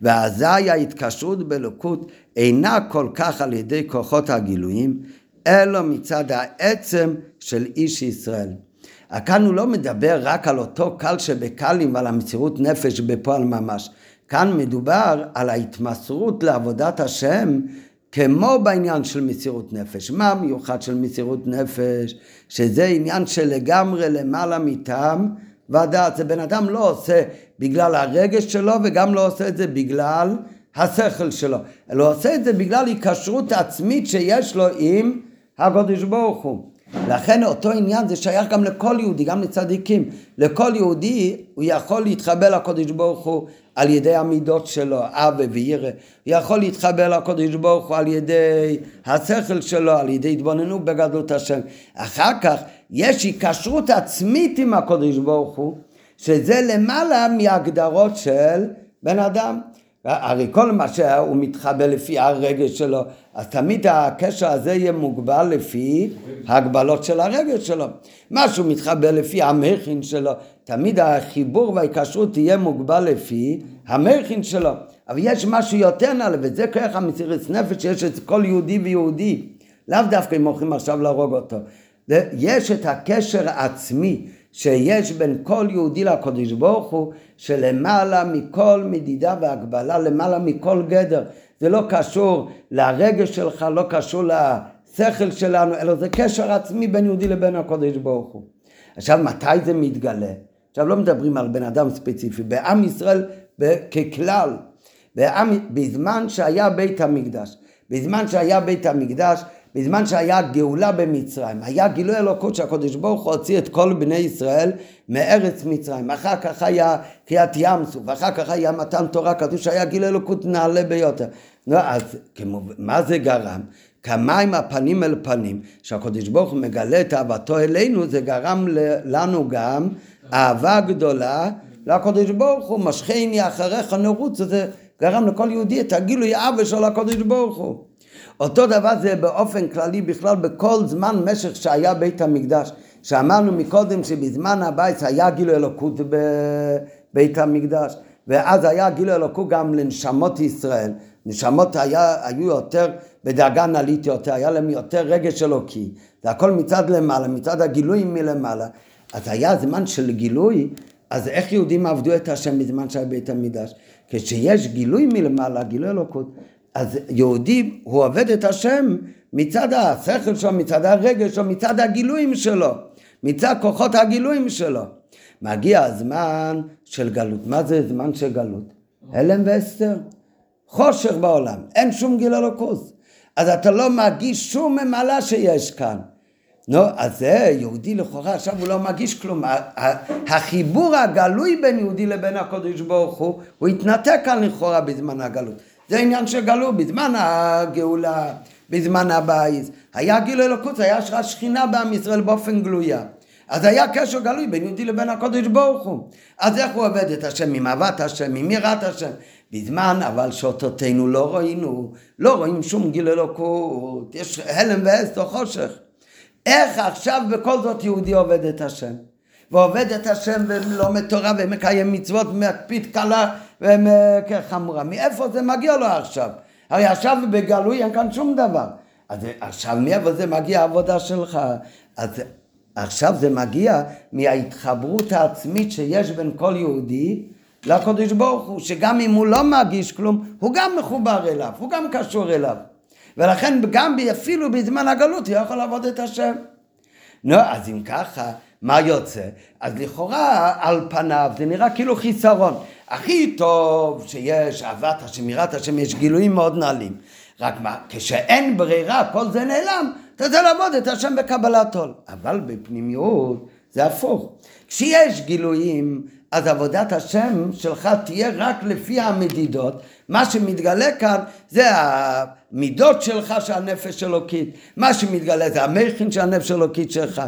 ואזי ההתקשרות באלוקות אינה כל כך על ידי כוחות הגילויים, אלא מצד העצם של איש ישראל. כאן הוא לא מדבר רק על אותו קל שבקלים ועל המסירות נפש בפועל ממש. כאן מדובר על ההתמסרות לעבודת השם כמו בעניין של מסירות נפש. מה המיוחד של מסירות נפש? שזה עניין שלגמרי למעלה מטעם והדעת. זה בן אדם לא עושה בגלל הרגש שלו וגם לא עושה את זה בגלל השכל שלו, אלא עושה את זה בגלל היקשרות עצמית שיש לו עם הקדוש ברוך הוא. לכן אותו עניין זה שייך גם לכל יהודי, גם לצדיקים. לכל יהודי הוא יכול להתחבר לקדוש ברוך הוא על ידי המידות שלו, אבא וירא. הוא יכול להתחבר לקדוש ברוך הוא על ידי השכל שלו, על ידי התבוננות בגדלות השם. אחר כך יש היקשרות עצמית עם הקדוש ברוך הוא, שזה למעלה מהגדרות של בן אדם. הרי כל מה שהוא מתחבר לפי הרגש שלו, אז תמיד הקשר הזה יהיה מוגבל לפי ההגבלות של הרגש שלו. מה שהוא מתחבר לפי המכין שלו, תמיד החיבור וההיקשרות תהיה מוגבל לפי המכין שלו. אבל יש משהו יותר נעלה, וזה כרך המסירת נפש שיש אצל כל יהודי ויהודי. לאו דווקא אם הולכים עכשיו להרוג אותו. יש את הקשר העצמי שיש בין כל יהודי לקדוש ברוך הוא, שלמעלה מכל מדידה והגבלה, למעלה מכל גדר. זה לא קשור לרגש שלך, לא קשור לשכל שלנו, אלא זה קשר עצמי בין יהודי לבין הקדוש ברוך הוא. עכשיו, מתי זה מתגלה? עכשיו לא מדברים על בן אדם ספציפי, בעם ישראל ככלל, בעם, בזמן שהיה בית המקדש, בזמן שהיה בית המקדש, בזמן שהיה גאולה במצרים, היה גילוי אלוקות שהקדוש ברוך הוא הוציא את כל בני ישראל מארץ מצרים, אחר כך היה קריאת ים סוף, אחר כך היה מתן תורה, כתוב שהיה גילוי אלוקות נעלה ביותר. לא, אז כמו, מה זה גרם? כמים הפנים אל פנים, שהקדוש ברוך הוא מגלה את אהבתו אלינו, זה גרם לנו גם אהבה גדולה לקדוש ברוך הוא, משכני אחריך נרוץ, זה גרם לכל יהודי את הגילוי אהבה של הקדוש ברוך הוא. אותו דבר זה באופן כללי בכלל בכל זמן משך שהיה בית המקדש. שאמרנו מקודם שבזמן הבית היה גילוי אלוקות בבית המקדש, ואז היה גילוי אלוקות גם לנשמות ישראל. נשמות היה, היו יותר בדרגה נלית יותר, היה להם יותר רגש אלוקי. זה הכל מצד למעלה, מצד הגילוי מלמעלה. אז היה זמן של גילוי, אז איך יהודים עבדו את השם בזמן שהיה בית המקדש? כשיש גילוי מלמעלה, גילוי אלוקות, אז יהודי הוא עובד את השם מצד השכל שלו, מצד הרגש שלו, מצד הגילויים שלו, מצד כוחות הגילויים שלו. מגיע הזמן של גלות. מה זה זמן של גלות? הלם ואסתר. חושך בעולם, אין שום גיל אלוקוס. אז אתה לא מרגיש שום ממלא שיש כאן. נו, אז זה יהודי לכאורה, עכשיו הוא לא מרגיש כלום. החיבור הגלוי בין יהודי לבין הקדוש ברוך הוא, הוא התנתק כאן לכאורה בזמן הגלות. זה עניין שגלו בזמן הגאולה, בזמן הבית. היה גילוי אלוקות, היה שכינה בעם ישראל באופן גלויה. אז היה קשר גלוי בין יהודי לבין הקודש ברוך הוא. אז איך הוא עובד את השם? עם אהבת השם, עם יראת השם. בזמן אבל שאותותינו לא ראינו, לא רואים שום גיל אלוקות, יש הלם או חושך. איך עכשיו בכל זאת יהודי עובד את השם? ועובד את השם ולומד תורה ומקיים מצוות ומקפיד קלה וחמורה. מאיפה זה מגיע לו עכשיו? הרי עכשיו בגלוי אין כאן שום דבר. אז עכשיו מאיפה זה מגיע העבודה שלך? אז עכשיו זה מגיע מההתחברות העצמית שיש בין כל יהודי לקדוש ברוך הוא, שגם אם הוא לא מרגיש כלום, הוא גם מחובר אליו, הוא גם קשור אליו. ולכן גם אפילו בזמן הגלות הוא יכול לעבוד את השם. נו, אז אם ככה, מה יוצא? אז לכאורה על פניו זה נראה כאילו חיסרון. הכי טוב שיש אהבת השם, יראת השם, יש גילויים מאוד נעלים. רק מה, כשאין ברירה, כל זה נעלם, אתה רוצה לעבוד את השם בקבלת עול. אבל בפנימיות זה הפוך. כשיש גילויים, אז עבודת השם שלך תהיה רק לפי המדידות. מה שמתגלה כאן זה המידות שלך שהנפש אלוקית. מה שמתגלה זה המכין של הנפש אלוקית שלך.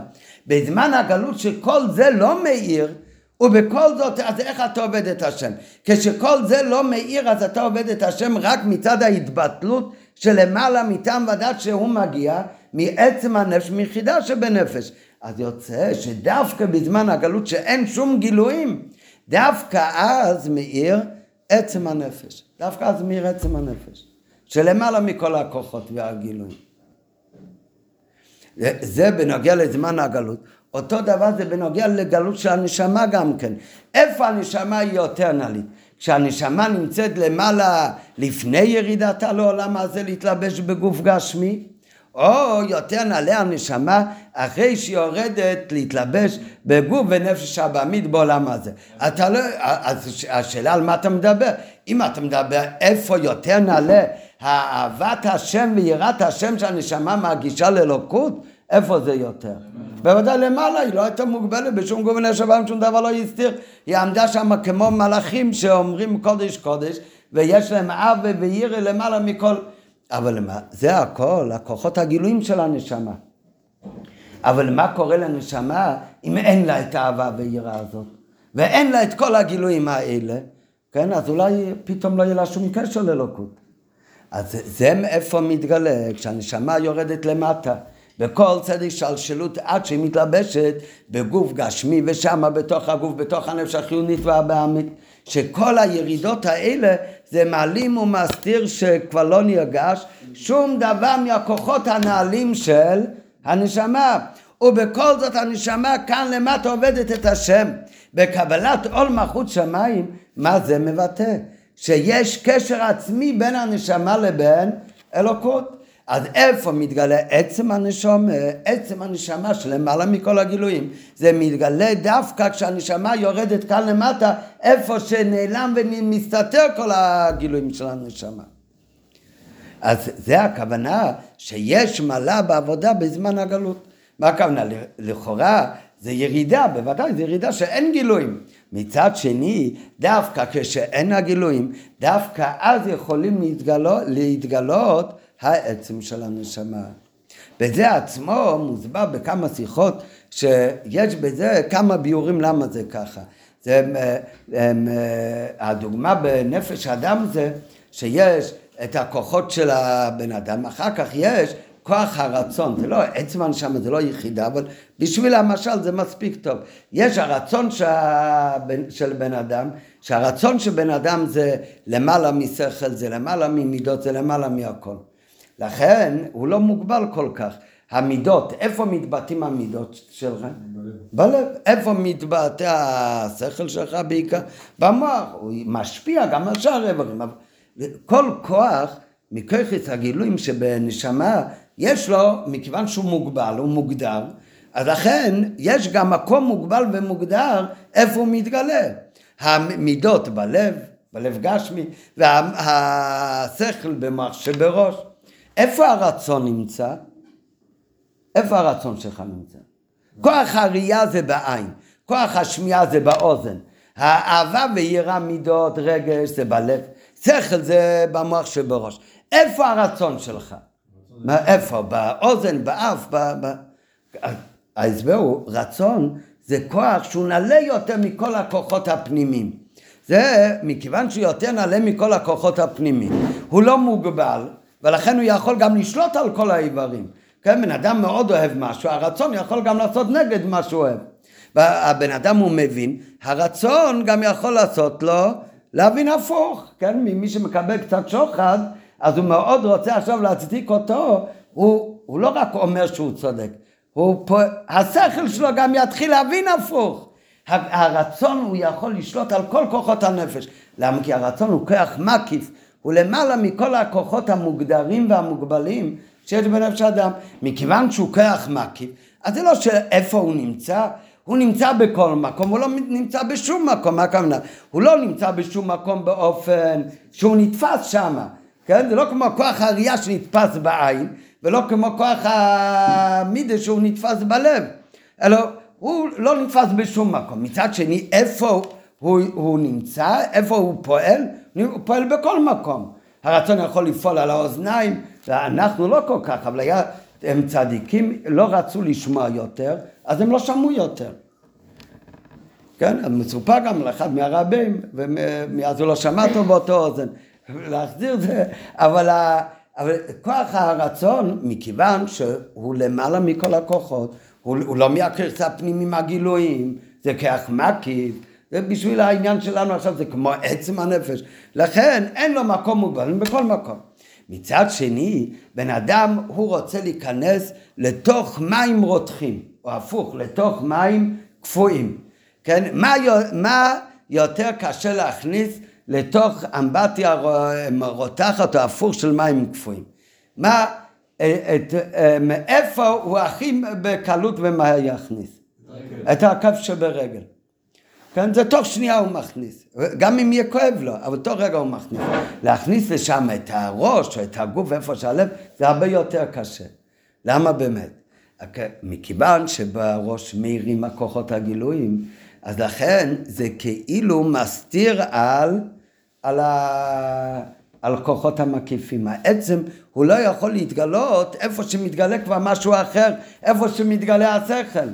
בזמן הגלות שכל זה לא מאיר, ובכל זאת, אז איך אתה עובד את השם? כשכל זה לא מאיר, אז אתה עובד את השם רק מצד ההתבטלות שלמעלה מטעם ודת שהוא מגיע מעצם הנפש, מיחידה שבנפש. אז יוצא שדווקא בזמן הגלות שאין שום גילויים, דווקא אז מאיר עצם הנפש. דווקא אז מאיר עצם הנפש. שלמעלה מכל הכוחות והגילויים. זה בנוגע לזמן הגלות. אותו דבר זה בנוגע לגלות של הנשמה גם כן. איפה הנשמה היא יותר נעלית? כשהנשמה נמצאת למעלה לפני ירידתה לעולם הזה להתלבש בגוף גשמי, או יותר נעלה הנשמה אחרי שהיא יורדת להתלבש בגוף ונפש הבעמית בעולם הזה. אתה לא, אז השאלה על מה אתה מדבר? אם אתה מדבר איפה יותר נעלה האהבת השם ויראת השם שהנשמה מרגישה לאלוקות, איפה זה יותר? בוודאי למעלה, היא לא הייתה מוגבלת בשום גוון השב"ם, שום דבר לא הסתיר. היא עמדה שם כמו מלאכים שאומרים קודש קודש, ויש להם עוול וירא למעלה מכל... אבל מה, זה הכל, הכוחות הגילויים של הנשמה. אבל מה קורה לנשמה אם אין לה את האהבה והיראה הזאת? ואין לה את כל הגילויים האלה, כן? אז אולי פתאום לא יהיה לה שום קשר לאלוקות. אז זה מאיפה מתגלה, כשהנשמה יורדת למטה. וכל צדק שלשלות עד שהיא מתלבשת בגוף גשמי ושמה בתוך הגוף, בתוך הנפש החיונית והבעמית. שכל הירידות האלה זה מעלים ומסתיר שכבר לא נרגש שום דבר מהכוחות הנעלים של הנשמה. ובכל זאת הנשמה כאן למטה עובדת את השם. בקבלת עול מלכות שמיים, מה זה מבטא? שיש קשר עצמי בין הנשמה לבין אלוקות. אז איפה מתגלה עצם הנשמה, עצם הנשמה שלמעלה מכל הגילויים? זה מתגלה דווקא כשהנשמה יורדת כאן למטה, איפה שנעלם ומסתתר כל הגילויים של הנשמה. אז זה הכוונה שיש מעלה בעבודה בזמן הגלות. מה הכוונה? לכאורה זה ירידה, בוודאי זה ירידה שאין גילויים. מצד שני, דווקא כשאין הגילויים, דווקא אז יכולים להתגלות, להתגלות העצם של הנשמה. בזה עצמו מוסבר בכמה שיחות שיש בזה כמה ביורים למה זה ככה. זה, אה, אה, הדוגמה בנפש האדם זה שיש את הכוחות של הבן אדם, אחר כך יש כוח הרצון, זה לא עצם הנשמה, זה לא יחידה, אבל בשביל המשל זה מספיק טוב. יש הרצון שהבן, של בן אדם, שהרצון של בן אדם זה למעלה משכל, זה למעלה ממידות, זה למעלה מהכל. לכן הוא לא מוגבל כל כך. המידות, איפה מתבטאים המידות שלך? בלב. איפה מתבטא השכל שלך בעיקר? במוח. הוא משפיע גם על שאר איברים. כל כוח מככס הגילויים שבנשמה יש לו, מכיוון שהוא מוגבל, הוא מוגדר, אז לכן יש גם מקום מוגבל ומוגדר איפה הוא מתגלה. המידות בלב, בלב גשמי, והשכל במוח שבראש. איפה הרצון נמצא? איפה הרצון שלך נמצא? כוח הראייה זה בעין, כוח השמיעה זה באוזן, האהבה ויראה מידות, רגש זה בלב, שכל זה במוח שבראש. איפה הרצון שלך? מה, איפה? באוזן, באף, ב... ב... ההסבר הוא, רצון זה כוח שהוא נעלה יותר מכל הכוחות הפנימיים. זה מכיוון שהוא יותר נעלה מכל הכוחות הפנימיים. הוא לא מוגבל, ולכן הוא יכול גם לשלוט על כל האיברים. כן, בן אדם מאוד אוהב משהו, הרצון יכול גם לעשות נגד מה שהוא אוהב. והבן אדם הוא מבין, הרצון גם יכול לעשות לו להבין הפוך, כן, ממי שמקבל קצת שוחד, אז הוא מאוד רוצה עכשיו להצדיק אותו, הוא, הוא לא רק אומר שהוא צודק, הוא פה, השכל שלו גם יתחיל להבין הפוך. הרצון הוא יכול לשלוט על כל כוחות הנפש. למה? כי הרצון הוא כוח מקיף, הוא למעלה מכל הכוחות המוגדרים והמוגבלים שיש בנפש האדם. מכיוון שהוא כוח מקיף, אז זה לא שאיפה הוא נמצא, הוא נמצא בכל מקום, הוא לא נמצא בשום מקום, מה הכוונה? הוא לא נמצא בשום מקום באופן שהוא נתפס שם, כן? זה לא כמו כוח הראייה שנתפס בעין, ולא כמו כוח המידה שהוא נתפס בלב, אלא הוא לא נתפס בשום מקום. מצד שני, איפה הוא, הוא נמצא, איפה הוא פועל? הוא פועל בכל מקום. הרצון יכול לפעול על האוזניים, ואנחנו לא כל כך, אבל היה, הם צדיקים, לא רצו לשמוע יותר, אז הם לא שמעו יותר. כן, מסופר גם לאחד מהרבים, ומאז הוא לא שמע טוב באותו אוזן. להחזיר את זה, אבל, ה, אבל כוח הרצון, מכיוון שהוא למעלה מכל הכוחות, הוא, הוא לא מהקרסה פנימי מהגילויים, זה כוח מקיף, זה בשביל העניין שלנו עכשיו, זה כמו עצם הנפש. לכן אין לו מקום מוגבל בכל מקום. מצד שני, בן אדם הוא רוצה להיכנס לתוך מים רותחים, או הפוך, לתוך מים קפואים. כן? מה, מה יותר קשה להכניס לתוך אמבטיה רותחת או הפוך של מים קפואים? מה, אה, את, אה, מאיפה הוא הכי בקלות ומהר יכניס? את הכף שברגל. כן, זה תוך שנייה הוא מכניס, גם אם יהיה כואב לו, אבל תוך רגע הוא מכניס. להכניס לשם את הראש או את הגוף, איפה שהלב, זה הרבה יותר קשה. למה באמת? מכיוון שבראש מאירים הכוחות הגילויים, אז לכן זה כאילו מסתיר על, על, ה, על כוחות המקיפים. העצם הוא לא יכול להתגלות איפה שמתגלה כבר משהו אחר, איפה שמתגלה השכל.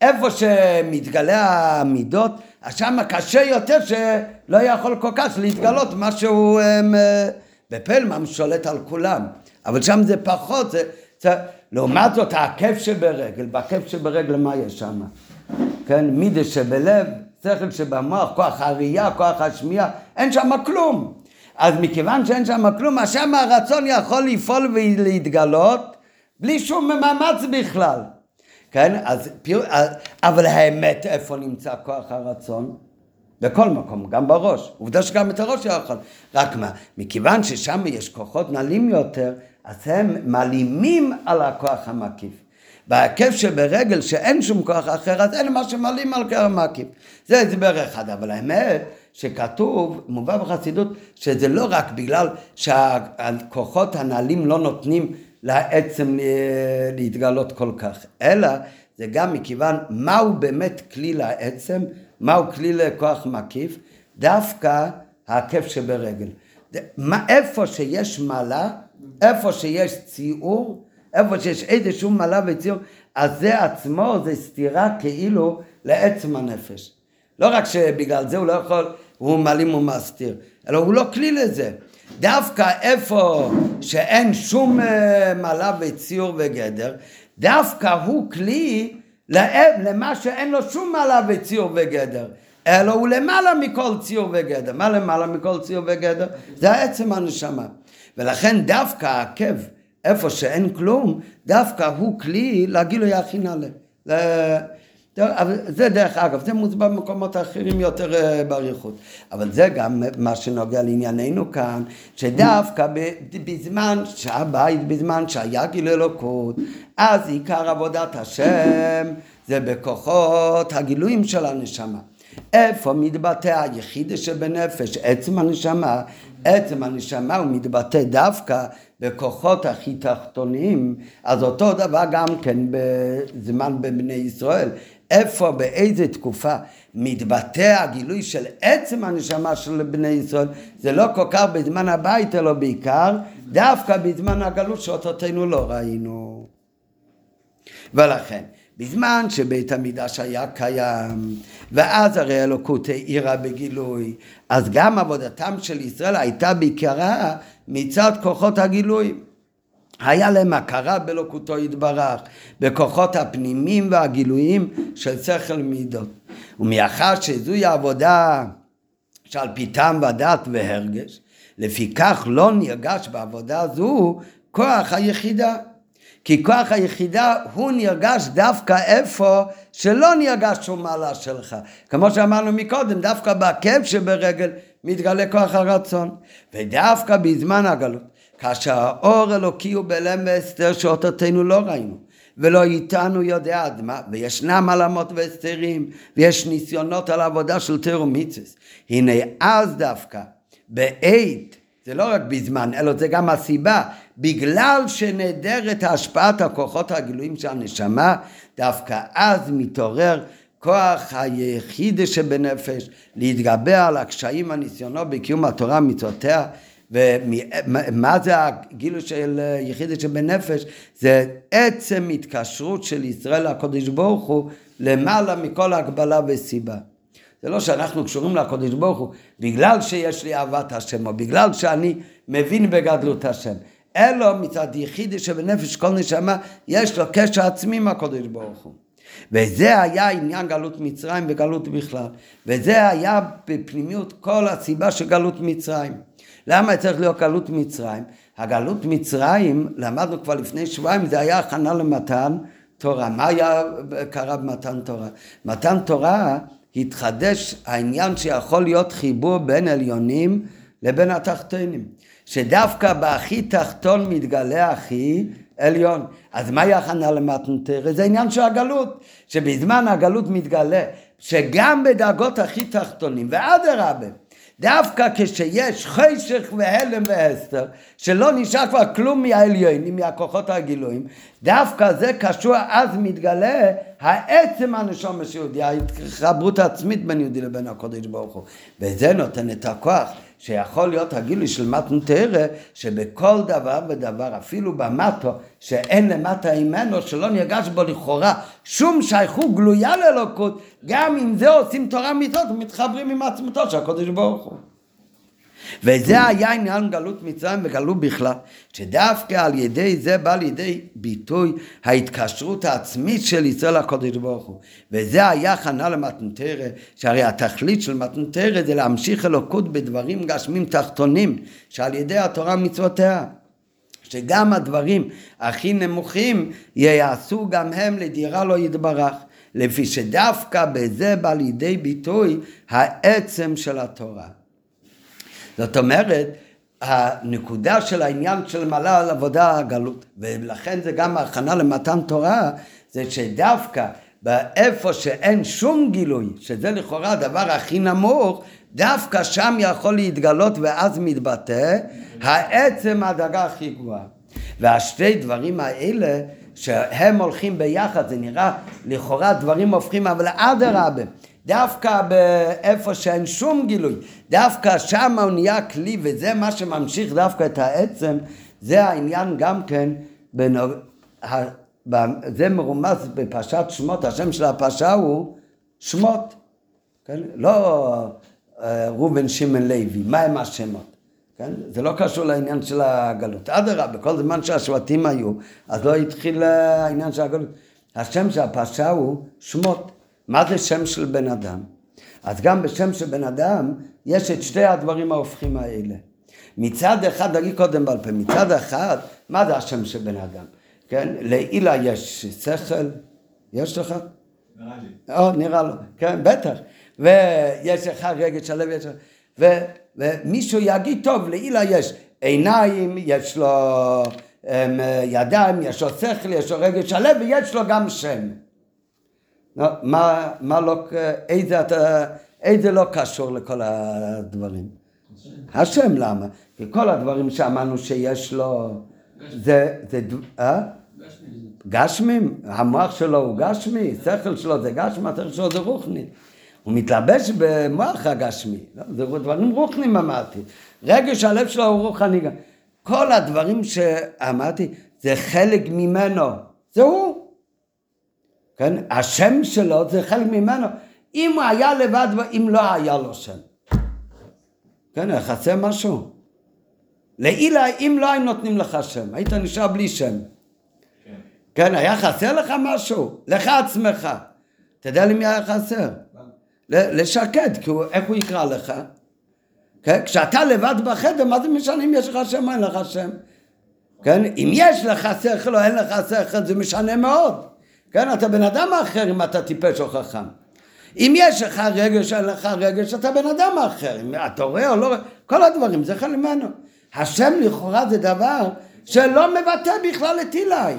איפה שמתגלה המידות, אז שם קשה יותר שלא יכול כל כך להתגלות משהו הם, אה, בפלמם שולט על כולם. אבל שם זה פחות, זה, זה, לעומת זאת העקב שברגל, בעקב שברגל מה יש שם? כן, מידה שבלב, שכל שבמוח, כוח הראייה, כוח השמיעה, אין שם כלום. אז מכיוון שאין שם כלום, אז שם הרצון יכול לפעול ולהתגלות בלי שום מאמץ בכלל. כן? אז, אבל האמת, איפה נמצא כוח הרצון? בכל מקום, גם בראש. עובדה שגם את הראש יכול. רק מה, מכיוון ששם יש כוחות נעלים יותר, אז הם מעלימים על הכוח המקיף. בהיקף שברגל שאין שום כוח אחר, אז אין מה שמעלים על כוח המקיף. זה הסבר אחד, אבל האמת שכתוב, מובא בחסידות, שזה לא רק בגלל שהכוחות הנעלים לא נותנים לעצם להתגלות כל כך, אלא זה גם מכיוון מהו באמת כלי לעצם, מהו כלי לכוח מקיף, דווקא הכיף שברגל. איפה שיש מעלה, איפה שיש ציור, איפה שיש איזשהו מעלה וציור, אז זה עצמו זה סתירה כאילו לעצם הנפש. לא רק שבגלל זה הוא לא יכול, הוא מעלים ומסתיר, אלא הוא לא כלי לזה. דווקא איפה שאין שום אה, מעלה וציור וגדר, דווקא הוא כלי למה שאין לו שום מעלה וציור וגדר, אלא הוא למעלה מכל ציור וגדר. מה למעלה מכל ציור וגדר? זה עצם הנשמה. ולכן דווקא העקב, איפה שאין כלום, דווקא הוא כלי לגילוי הכי נעלה. זה דרך אגב, זה מוסבר במקומות אחרים יותר אה, באריכות. אבל זה גם מה שנוגע לענייננו כאן, שדווקא בזמן שהבית, בזמן שהיה גיל אלוקות, אז עיקר עבודת השם זה בכוחות הגילויים של הנשמה. איפה מתבטא היחיד שבנפש, עצם הנשמה, עצם הנשמה הוא מתבטא דווקא בכוחות הכי תחתונים, אז אותו דבר גם כן בזמן בבני ישראל. איפה, באיזה תקופה מתבטא הגילוי של עצם הנשמה של בני ישראל, זה לא כל כך בזמן הבית, אלא בעיקר דווקא בזמן הגלות שאותותינו לא ראינו. ולכן, בזמן שבית המקדש היה קיים, ואז הרי אלוקות האירה בגילוי, אז גם עבודתם של ישראל הייתה בעיקרה מצד כוחות הגילוי. היה להם הכרה באלוקותו יתברך, בכוחות הפנימיים והגילויים של שכל מידות. ומאחר שזוהי העבודה שעל פי טעם ודת והרגש, לפיכך לא נרגש בעבודה זו כוח היחידה. כי כוח היחידה הוא נרגש דווקא איפה שלא נרגש שום מעלה שלך. כמו שאמרנו מקודם, דווקא בכאב שברגל מתגלה כוח הרצון. ודווקא בזמן הגלות, כאשר האור אלוקי הוא בלם והסתר שאותותינו לא ראינו. ולא איתנו יודע עד מה, וישנם עלמות והסתרים, ויש ניסיונות על העבודה של תירו מיצס. הנה אז דווקא, בעת, זה לא רק בזמן, אלא זה גם הסיבה, בגלל שנעדרת השפעת הכוחות הגילויים של הנשמה, דווקא אז מתעורר כוח היחיד שבנפש להתגבר על הקשיים הניסיונות בקיום התורה ומצוותיה ומה זה הגילוי של יחידת שבנפש? זה עצם התקשרות של ישראל לקודש ברוך הוא למעלה מכל הגבלה וסיבה. זה לא שאנחנו קשורים לקודש ברוך הוא בגלל שיש לי אהבת השם או בגלל שאני מבין בגדלות השם. אלא מצד יחידי שבנפש כל נשמה יש לו קשר עצמי עם הקודש ברוך הוא. וזה היה עניין גלות מצרים וגלות בכלל. וזה היה בפנימיות כל הסיבה של גלות מצרים. למה צריך להיות גלות מצרים? הגלות מצרים, למדנו כבר לפני שבועיים, זה היה הכנה למתן תורה. מה היה קרה במתן תורה? מתן תורה התחדש העניין שיכול להיות חיבור בין עליונים לבין התחתונים. שדווקא בהכי תחתון מתגלה הכי עליון. אז מהי הכנה למתן תורה? זה עניין של הגלות, שבזמן הגלות מתגלה שגם בדרגות הכי תחתונים, ואדרבה, דווקא כשיש חשך והלם והסתר, שלא נשאר כבר כלום מהעליונים, מהכוחות הגילויים, דווקא זה קשור, אז מתגלה העצם הנשום של יהודי, ההתחברות העצמית בין יהודי לבין הקודש ברוך הוא. וזה נותן את הכוח. שיכול להיות הגילוי של מתן תרא, שבכל דבר ודבר, אפילו במטו, שאין למטה ממנו, שלא נרגש בו לכאורה שום שייכות גלויה לאלוקות, גם אם זה עושים תורה מצוות ומתחברים עם עצמתו של הקודש ברוך הוא. וזה היה עניין גלות מצרים וגלות בכלל, שדווקא על ידי זה בא לידי ביטוי ההתקשרות העצמית של ישראל לקודש ברוך הוא. וזה היה הכנה למתנתרא, שהרי התכלית של מתנתרא זה להמשיך אלוקות בדברים גשמים תחתונים, שעל ידי התורה מצוותיה. שגם הדברים הכי נמוכים ייעשו גם הם לדירה לא יתברך. לפי שדווקא בזה בא לידי ביטוי העצם של התורה. זאת אומרת, הנקודה של העניין של מעלה על עבודה הגלות, ולכן זה גם הכנה למתן תורה, זה שדווקא באיפה שאין שום גילוי, שזה לכאורה הדבר הכי נמוך, דווקא שם יכול להתגלות ואז מתבטא העצם הדרגה הכי גבוהה. והשתי דברים האלה שהם הולכים ביחד, זה נראה לכאורה דברים הופכים, אבל אדרבה, דווקא באיפה שאין שום גילוי, דווקא שם הוא נהיה כלי וזה מה שממשיך דווקא את העצם, זה העניין גם כן, בנוג... זה מרומז בפרשת שמות, השם של הפרשה הוא שמות, כן? לא אה, ראובן שמעון לוי, מה הם השמות? כן? זה לא קשור לעניין של הגלות. אדרבה, בכל זמן שהשבטים היו, אז לא התחיל העניין של הגלות. השם של הפרשה הוא שמות. מה זה שם של בן אדם? אז גם בשם של בן אדם יש את שתי הדברים ההופכים האלה. מצד אחד, נגיד קודם בעל פה, מצד אחד, מה זה השם של בן אדם? כן, לאילה יש שכל, יש לך? נראה לי. או, נראה לו, כן, בטח. ויש לך רגש הלב, יש לך... ו, ומישהו יגיד, טוב, לאילה יש עיניים, יש לו um, ידיים, יש לו שכל, יש לו רגש הלב, ויש לו גם שם. לא, מה, מה לא, איזה, איזה לא קשור לכל הדברים? השם למה? כי כל הדברים שאמרנו שיש לו, זה, זה, אה? גשמים, המוח שלו הוא גשמי, שכל שלו זה גשמי, השכל שלו זה רוחני. הוא מתלבש במוח הגשמי, לא, זה דברים רוחניים אמרתי. רגש הלב שלו הוא רוחני. כל הדברים שאמרתי זה חלק ממנו, זה הוא. כן? השם שלו זה חלק ממנו. אם הוא היה לבד ואם לא היה לו שם. כן, חסר משהו. לעילה, אם לא היו נותנים לך שם, היית נשאר בלי שם. כן. כן, היה חסר לך משהו? לך עצמך. אתה יודע למי היה חסר? לשקד, כי הוא, איך הוא יקרא לך? כן? כשאתה לבד בחדר, מה זה משנה אם יש לך שם או אין לך שם? כן? אם יש לך שכל או אין לך שכל, זה משנה מאוד. כן, אתה בן אדם אחר אם אתה טיפש או חכם. אם יש לך רגש, אין לך רגש, אתה בן אדם אחר. אם אתה רואה או לא רואה, כל הדברים, זה חלק ממנו. השם לכאורה זה דבר שלא מבטא בכלל את אילי.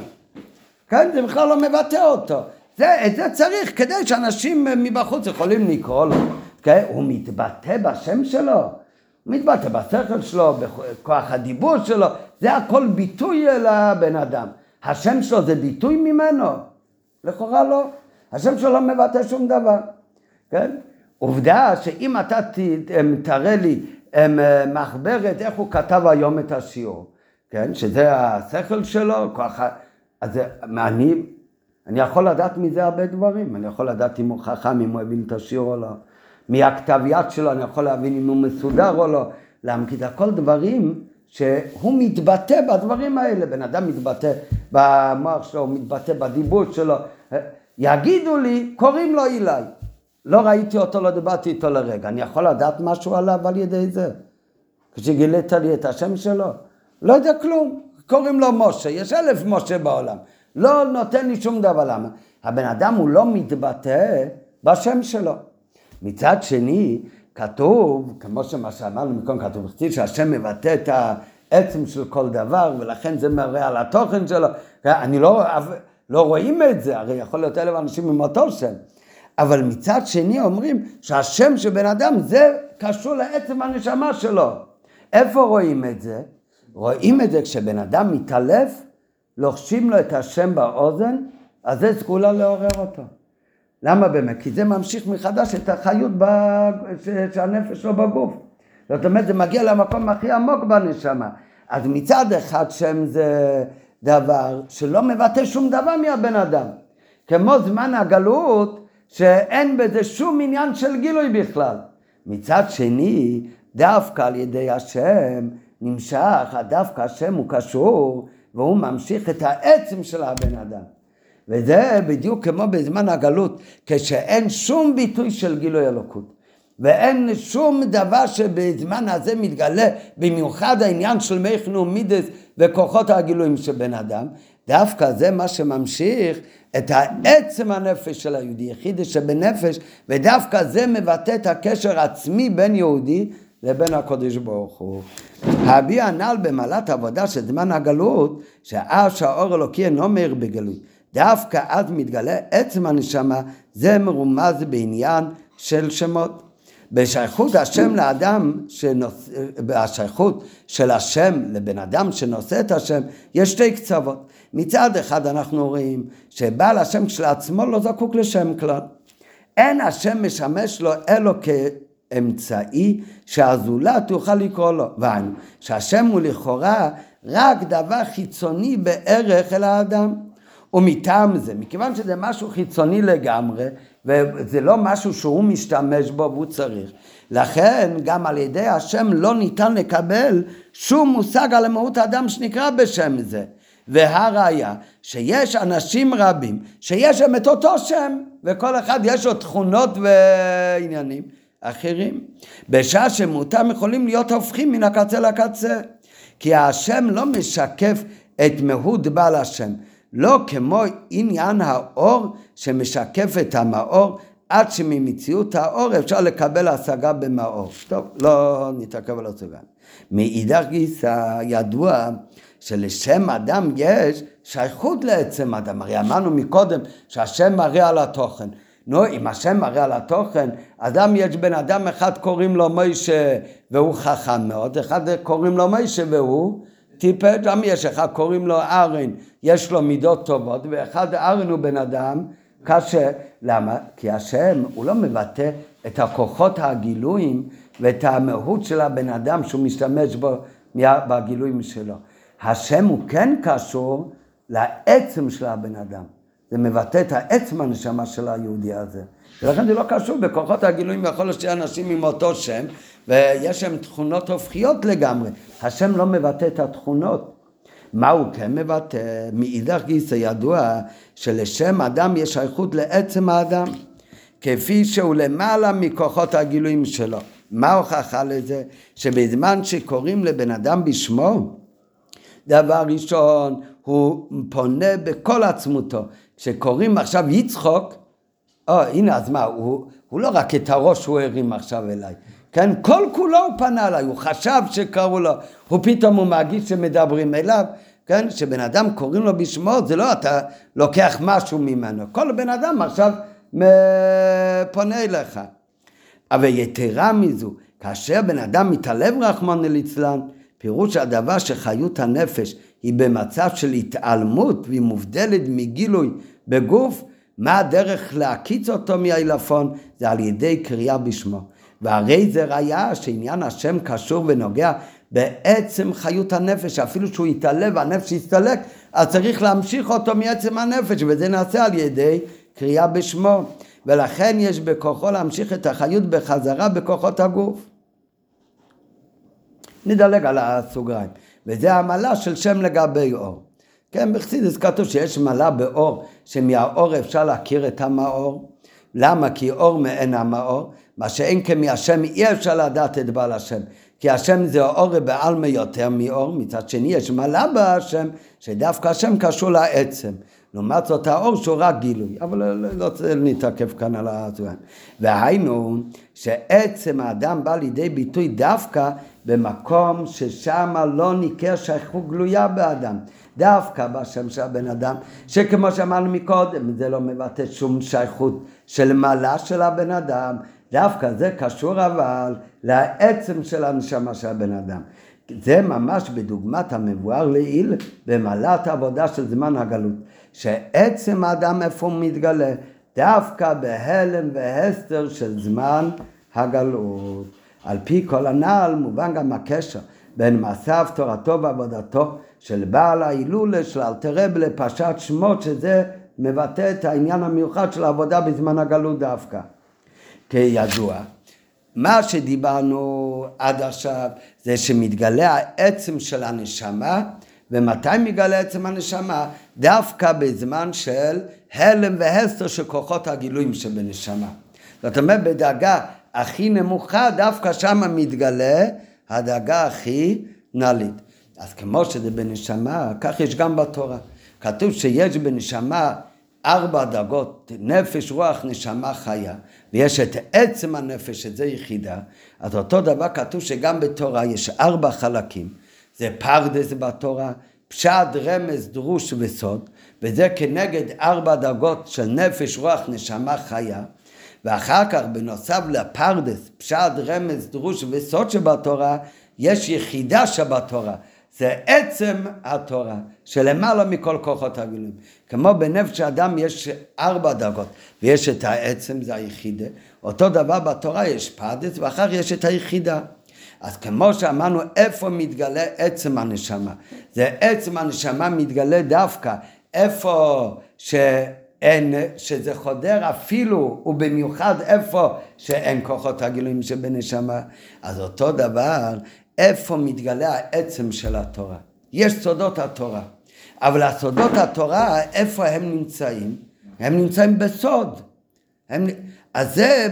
כן, זה בכלל לא מבטא אותו. זה, את זה צריך כדי שאנשים מבחוץ יכולים לקרוא לו. כן? הוא מתבטא בשם שלו, הוא מתבטא בשכל שלו, בכוח הדיבור שלו, זה הכל ביטוי לבן אדם. השם שלו זה ביטוי ממנו. לכאורה לא. השם שלו לא מבטא שום דבר, כן? עובדה שאם אתה תראה לי מחברת איך הוא כתב היום את השיעור, כן? שזה השכל שלו, ככה, אז אני, אני יכול לדעת מזה הרבה דברים, אני יכול לדעת אם הוא חכם, אם הוא הבין את השיעור או לא, מהכתב יד שלו אני יכול להבין אם הוא מסודר או לא, למה? כי זה הכל דברים שהוא מתבטא בדברים האלה, בן אדם מתבטא במוח שלו, מתבטא בדיבור שלו, יגידו לי, קוראים לו אילי, לא ראיתי אותו, לא דיברתי איתו לרגע, אני יכול לדעת משהו עליו על ידי זה? כשגילית לי את השם שלו? לא יודע כלום, קוראים לו משה, יש אלף משה בעולם, לא נותן לי שום דבר, למה? הבן אדם הוא לא מתבטא בשם שלו. מצד שני, כתוב, כמו שמה שאמרנו מקום כתוב, שהשם מבטא את העצם של כל דבר, ולכן זה מראה על התוכן שלו. אני לא, לא רואים את זה, הרי יכול להיות אלף אנשים עם אותו שם. אבל מצד שני אומרים שהשם של בן אדם זה קשור לעצם הנשמה שלו. איפה רואים את זה? רואים את זה כשבן אדם מתעלף, לוחשים לו את השם באוזן, אז זה סגולה לעורר אותו. למה באמת? כי זה ממשיך מחדש את החיות של הנפש שלו בגוף. זאת אומרת, זה מגיע למקום הכי עמוק בנשמה. אז מצד אחד שם זה דבר שלא מבטא שום דבר מהבן אדם. כמו זמן הגלות, שאין בזה שום עניין של גילוי בכלל. מצד שני, דווקא על ידי השם נמשך, דווקא השם הוא קשור, והוא ממשיך את העצם של הבן אדם. וזה בדיוק כמו בזמן הגלות, כשאין שום ביטוי של גילוי אלוקות. ואין שום דבר שבזמן הזה מתגלה, במיוחד העניין של מכנו מידס וכוחות הגילויים של בן אדם, דווקא זה מה שממשיך את העצם הנפש של היהודי, יחיד שבנפש, ודווקא זה מבטא את הקשר עצמי בין יהודי לבין הקודש ברוך הוא. הביע הנ"ל במעלת עבודה של זמן הגלות, שאז שהאור אלוקי אינו מאיר בגלות. דווקא אז מתגלה עצם הנשמה, זה מרומז בעניין של שמות. בשייכות השם לאדם, שנוס... בשייכות של השם לבן אדם שנושא את השם, יש שתי קצוות. מצד אחד אנחנו רואים שבעל השם כשלעצמו לא זקוק לשם כלל. אין השם משמש לו אלו כאמצעי שהזולת יוכל לקרוא לו. והיינו, שהשם הוא לכאורה רק דבר חיצוני בערך אל האדם. ומטעם זה, מכיוון שזה משהו חיצוני לגמרי, וזה לא משהו שהוא משתמש בו והוא צריך. לכן גם על ידי השם לא ניתן לקבל שום מושג על מהות האדם שנקרא בשם זה. והראיה שיש אנשים רבים שיש להם את אותו שם וכל אחד יש לו תכונות ועניינים אחרים. בשעה שמותם יכולים להיות הופכים מן הקצה לקצה. כי השם לא משקף את מהות בעל השם. לא כמו עניין האור שמשקף את המאור עד שממציאות האור אפשר לקבל השגה במאור. טוב, לא נתעכב על השגה. מאידך גיסא ידוע שלשם אדם יש שייכות לעצם אדם. הרי אמרנו מקודם שהשם מראה על התוכן. נו, אם השם מראה על התוכן, אדם יש בן אדם אחד קוראים לו מוישה והוא חכם מאוד, אחד קוראים לו מוישה והוא טיפש, גם יש אחד קוראים לו ארן, יש לו מידות טובות, ואחד ארן הוא בן אדם קשה. למה? כי השם הוא לא מבטא את הכוחות הגילויים ואת המהות של הבן אדם שהוא משתמש בו בגילויים שלו. השם הוא כן קשור לעצם של הבן אדם. זה מבטא את העצם הנשמה של היהודי הזה. ולכן זה לא קשור בכוחות הגילויים, יכול להיות שאנשים עם אותו שם, ויש להם תכונות הופכיות לגמרי. השם לא מבטא את התכונות. מה הוא כן מבטא? מאידך גיסא ידוע שלשם אדם יש שייכות לעצם האדם, כפי שהוא למעלה מכוחות הגילויים שלו. מה ההוכחה לזה? שבזמן שקוראים לבן אדם בשמו, דבר ראשון, הוא פונה בכל עצמותו. כשקוראים עכשיו יצחוק, או, הנה, אז מה, הוא, הוא לא רק את הראש הוא הרים עכשיו אליי. כן, כל כולו הוא פנה אליי, הוא חשב שקראו לו, הוא פתאום הוא מרגיש שמדברים אליו, כן, שבן אדם קוראים לו בשמו, זה לא אתה לוקח משהו ממנו, כל בן אדם עכשיו פונה אליך. אבל יתרה מזו, כאשר בן אדם מתעלם רחמנא ליצלן, פירוש הדבר שחיות הנפש היא במצב של התעלמות והיא מובדלת מגילוי בגוף, מה הדרך להקיץ אותו מהעילפון? זה על ידי קריאה בשמו. והרי זה ראיה שעניין השם קשור ונוגע בעצם חיות הנפש, אפילו שהוא יתעלה והנפש יסתלק, אז צריך להמשיך אותו מעצם הנפש, וזה נעשה על ידי קריאה בשמו. ולכן יש בכוחו להמשיך את החיות בחזרה בכוחות הגוף. נדלג על הסוגריים. וזה המעלה של שם לגבי אור. כן, בחסידס כתוב שיש מעלה באור, שמהאור אפשר להכיר את המאור. למה? כי אור מעין המאור, מה שאין כמהשם אי אפשר לדעת את בעל השם. כי השם זה אור בעלמא יותר מאור, מצד שני יש מעלה בהשם, שדווקא השם קשור לעצם. לעומת זאת האור שהוא רק גילוי, אבל לא, לא, לא נתעכב כאן על הזמן. והיינו שעצם האדם בא לידי ביטוי דווקא במקום ששם לא ניכר שייכות גלויה באדם. דווקא בשם של הבן אדם, שכמו שאמרנו מקודם, זה לא מבטא שום שייכות של מעלה של הבן אדם, דווקא זה קשור אבל לעצם של הנשמה של הבן אדם. זה ממש בדוגמת המבואר לעיל במעלת העבודה של זמן הגלות, שעצם האדם איפה הוא מתגלה? דווקא בהלם והסתר של זמן הגלות. על פי כל הנ"ל מובן גם הקשר בין מעשיו, תורתו ועבודתו של בעל ההילולה של אלתרב לפרשת שמות, שזה מבטא את העניין המיוחד של העבודה בזמן הגלות דווקא. כידוע, מה שדיברנו עד עכשיו זה שמתגלה העצם של הנשמה, ומתי מתגלה עצם הנשמה? דווקא בזמן של הלם והסתר של כוחות הגילויים שבנשמה. זאת אומרת, בדאגה הכי נמוכה, דווקא שם מתגלה הדאגה הכי נעלית. אז כמו שזה בנשמה, כך יש גם בתורה. כתוב שיש בנשמה ארבע דרגות, נפש, רוח, נשמה, חיה, ויש את עצם הנפש, שזה יחידה, אז אותו דבר כתוב שגם בתורה יש ארבע חלקים. זה פרדס בתורה, פשט, רמז, דרוש וסוד, וזה כנגד ארבע דרגות של נפש, רוח, נשמה, חיה. ואחר כך בנוסף לפרדס, פשט, רמז, דרוש וסוד שבתורה, יש יחידה שבתורה. זה עצם התורה, שלמעלה מכל כוחות הגילויים. כמו בנפש האדם יש ארבע דרגות, ויש את העצם, זה היחידה. אותו דבר בתורה יש פרדס, ואחר יש את היחידה. אז כמו שאמרנו, איפה מתגלה עצם הנשמה? זה עצם הנשמה מתגלה דווקא איפה ש... אין, שזה חודר אפילו ובמיוחד איפה שאין כוחות הגילויים שבנשמה. אז אותו דבר, איפה מתגלה העצם של התורה. יש סודות התורה, אבל הסודות התורה, איפה הם נמצאים? הם נמצאים בסוד. הם, אז זה,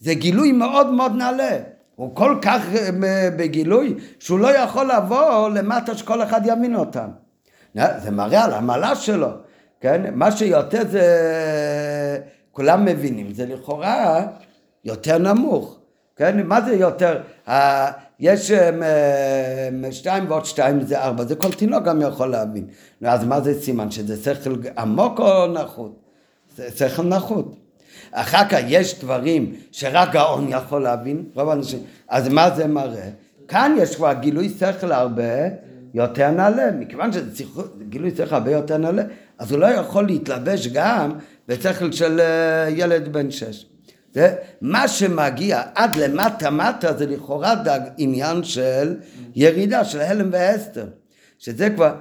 זה גילוי מאוד מאוד נעלה. הוא כל כך אה, בגילוי שהוא לא יכול לבוא למטה שכל אחד יבין אותם. זה מראה על המעלה שלו. כן? מה שיותר זה, כולם מבינים, זה לכאורה יותר נמוך, כן? מה זה יותר? יש שתיים ועוד שתיים זה ארבע, זה כל תינוק גם יכול להבין. אז מה זה סימן? שזה שכל עמוק או נחות? זה שכל נחות. אחר כך יש דברים שרק גאון יכול להבין, רוב האנשים, אז מה זה מראה? כאן יש כבר גילוי שכל הרבה יותר נעלה, מכיוון שזה גילוי שכל הרבה יותר נעלה, אז הוא לא יכול להתלבש גם בשכל של אה, ילד בן שש. מה שמגיע עד למטה מטה זה לכאורה דג עניין של ירידה של הלם והסתר שזה כבר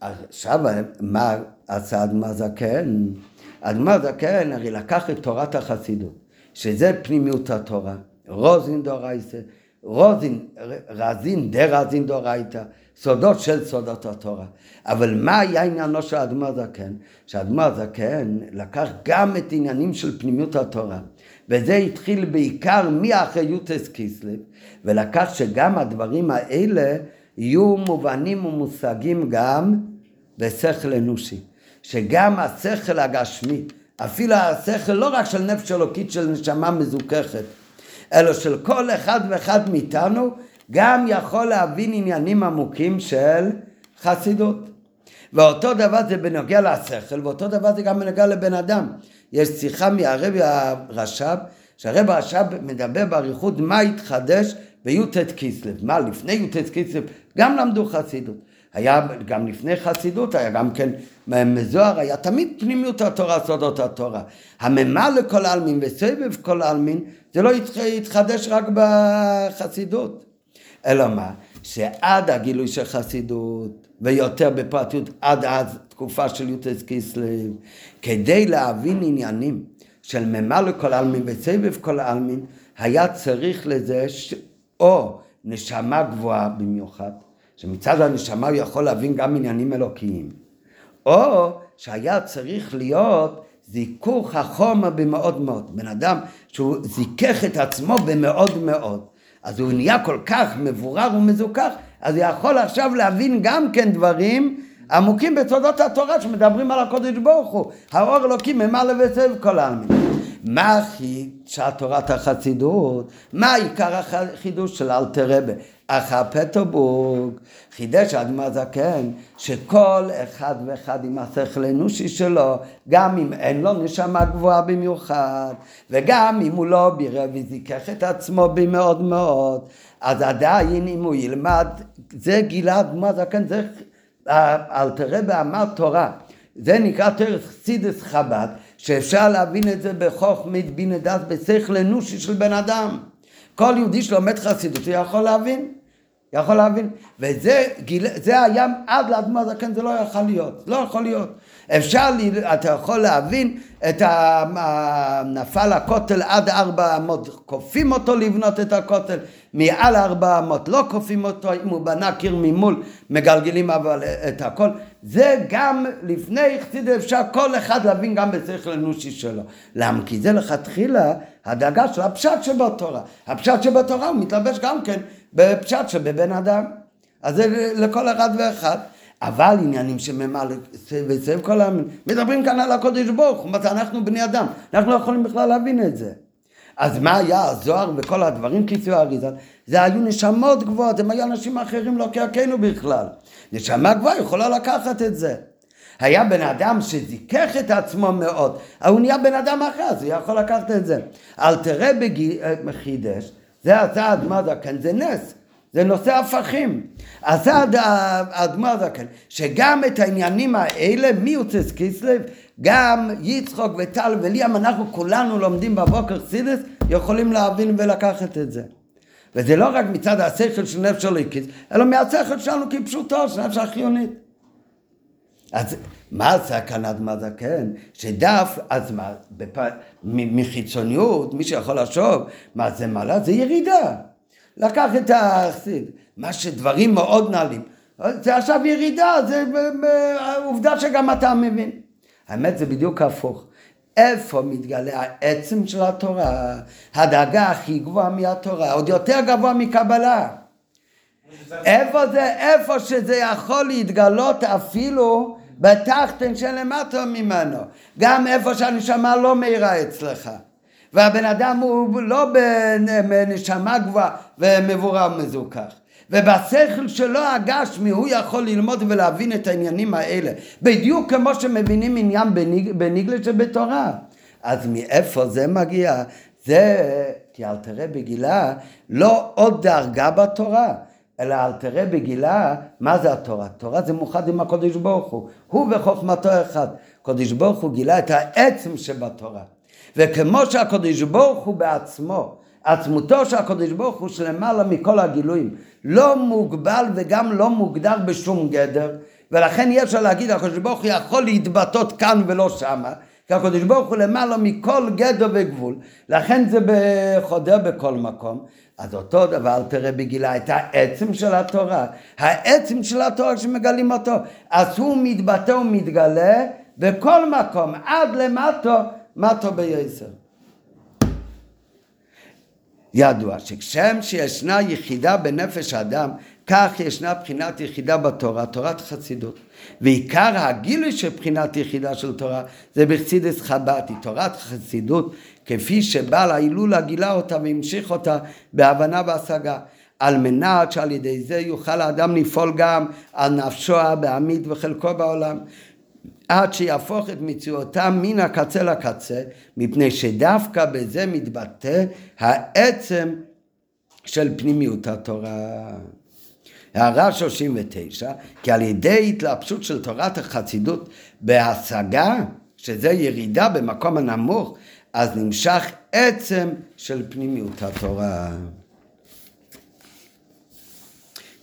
עכשיו מה עשה אדמה זקן אדמה זקן הרי לקח את תורת החסידות שזה פנימיות התורה רוזין דורייסה רוזין רזין דרזין דורייתא סודות של סודות התורה. אבל מה היה עניינו של האדמו"ר הזקן? שהאדמו"ר הזקן לקח גם את עניינים של פנימיות התורה. וזה התחיל בעיקר מאחריותס קיסלב, ולקח שגם הדברים האלה יהיו מובנים ומושגים גם בשכל אנושי. שגם השכל הגשמי, אפילו השכל לא רק של נפש אלוקית של נשמה מזוככת, אלא של כל אחד ואחד מאיתנו, גם יכול להבין עניינים עמוקים של חסידות. ואותו דבר זה בנוגע לשכל, ואותו דבר זה גם בנוגע לבן אדם. יש שיחה מהרבי הרש"ב, שהרבי הרש"ב מדבר באריכות מה התחדש בי"ט כסלו. מה, לפני י"ט כסלו גם למדו חסידות. היה גם לפני חסידות, היה גם כן מזוהר, היה תמיד פנימיות התורה, סודות התורה. הממה לכל העלמין וסבב כל העלמין, זה לא התחדש רק בחסידות. אלא מה? שעד הגילוי של חסידות, ויותר בפרטיות עד אז תקופה של יוטס קיסלב, כדי להבין עניינים של ממה לכל העלמין וסבב כל העלמין, היה צריך לזה ש... או נשמה גבוהה במיוחד, שמצד הנשמה הוא יכול להבין גם עניינים אלוקיים, או שהיה צריך להיות זיכוך החומר במאוד מאוד. בן אדם שהוא זיכך את עצמו במאוד מאוד. אז הוא נהיה כל כך מבורר ומזוכח, אז הוא יכול עכשיו להבין גם כן דברים עמוקים בסודות התורה שמדברים על הקודש ברוך הוא. האור אלוקים ממלא וסביב כל העלמין. מה חידשה תורת החסידות? מה עיקר החידוש של אלתר רבה? אך הפטרבורג חידש האדמו"ר הזקן שכל אחד ואחד עם השכל האנושי שלו, גם אם אין לו נשמה גבוהה במיוחד, וגם אם הוא לא בירר וזיכך את עצמו במאוד מאוד, אז עדיין אם הוא ילמד, זה גילה האדמו"ר הזקן, זה אלתרבה אמר תורה. זה נקרא תרס חסידס חב"ד, שאפשר להבין את זה בחוכמית בינה דת בשכל אנושי של בן אדם. כל יהודי שלומד חסידות הוא יכול להבין. יכול להבין? וזה גיל, זה היה עד לאדמה זקן, זה לא יכול להיות. לא יכול להיות. אפשר, אתה יכול להבין את נפל הכותל עד ארבע אמות, כופים אותו לבנות את הכותל, מעל ארבע אמות לא כופים אותו, אם הוא בנה קיר ממול, מגלגלים אבל את הכל. זה גם לפני חסיד אפשר כל אחד להבין גם בשכל אנושי שלו. למה? כי זה לכתחילה הדאגה של הפשט שבתורה. הפשט שבתורה הוא מתלבש גם כן בפשט שבבן אדם. אז זה לכל אחד ואחד. אבל עניינים שממלא וסביב כל העמים, מדברים כאן על הקודש ברוך הוא, אנחנו בני אדם, אנחנו לא יכולים בכלל להבין את זה. אז מה היה הזוהר וכל הדברים כיסוי האריזה? זה היו נשמות גבוהות, הם היו אנשים אחרים לא כעכנו בכלל. נשמה גבוהה יכולה לקחת את זה. היה בן אדם שזיכך את עצמו מאוד, הוא נהיה בן אדם אחר, אז הוא יכול לקחת את זה. אל תראה בחידש, אה, זה עשה אדמה זקן, זה נס. זה נושא הפכים. עשה האדמו"ר הזקן, שגם את העניינים האלה, מיוצס קיסלב, גם יצחוק וטל וליאם, אנחנו כולנו לומדים בבוקר סידס, יכולים להבין ולקחת את זה. וזה לא רק מצד השכל של נפש הליקיס, אלא מהשכל שלנו כפשוטו, של נפש החיונית. אז מה כאן אדמה זקן? שדף, אז מה, בפ... מחיצוניות, מי שיכול לחשוב, מה זה מעלה? זה ירידה. לקח את החסיד, מה שדברים מאוד נעלים. זה עכשיו ירידה, זה עובדה שגם אתה מבין. האמת זה בדיוק הפוך. איפה מתגלה העצם של התורה? הדאגה הכי גבוהה מהתורה, עוד יותר גבוה מקבלה. איפה זה, איפה שזה יכול להתגלות אפילו בתחתן שלמטה ממנו. גם איפה שהנשמה לא מאירה אצלך. והבן אדם הוא לא בנשמה גבוהה ומבורר מזוכח. ובשכל שלו הגשמי הוא יכול ללמוד ולהבין את העניינים האלה בדיוק כמו שמבינים עניין בניגלה שבתורה אז מאיפה זה מגיע? זה כי אל תראה בגילה לא עוד דרגה בתורה אלא אל תראה בגילה מה זה התורה? תורה זה מאוחד עם הקודש ברוך הוא. הוא וחוכמתו אחד. קודש ברוך הוא גילה את העצם שבתורה. וכמו שהקדוש ברוך הוא בעצמו, עצמותו של הקדוש ברוך הוא שלמעלה מכל הגילויים, לא מוגבל וגם לא מוגדר בשום גדר, ולכן אי אפשר להגיד הקדוש ברוך הוא יכול להתבטאות כאן ולא שמה, כי הקדוש ברוך הוא למעלה מכל גדר וגבול, לכן זה חודר בכל מקום. אז אותו דבר תראה בגילה את העצם של התורה, העצם של התורה שמגלים אותו, אז הוא מתבטא ומתגלה בכל מקום, עד למטו מה טוב בייסר. ידוע שכשם שישנה יחידה בנפש האדם, כך ישנה בחינת יחידה בתורה, תורת חסידות. ועיקר הגילוי של בחינת יחידה של תורה זה בחסידס חב"ד, היא תורת חסידות כפי שבעל ההילולה גילה אותה והמשיך אותה בהבנה והשגה. על מנת שעל ידי זה יוכל האדם לפעול גם על נפשו הבעמית וחלקו בעולם. עד שיהפוך את מציאותם מן הקצה לקצה, מפני שדווקא בזה מתבטא העצם של פנימיות התורה. הערה 39, כי על ידי התלבשות של תורת החסידות בהשגה, שזה ירידה במקום הנמוך, אז נמשך עצם של פנימיות התורה.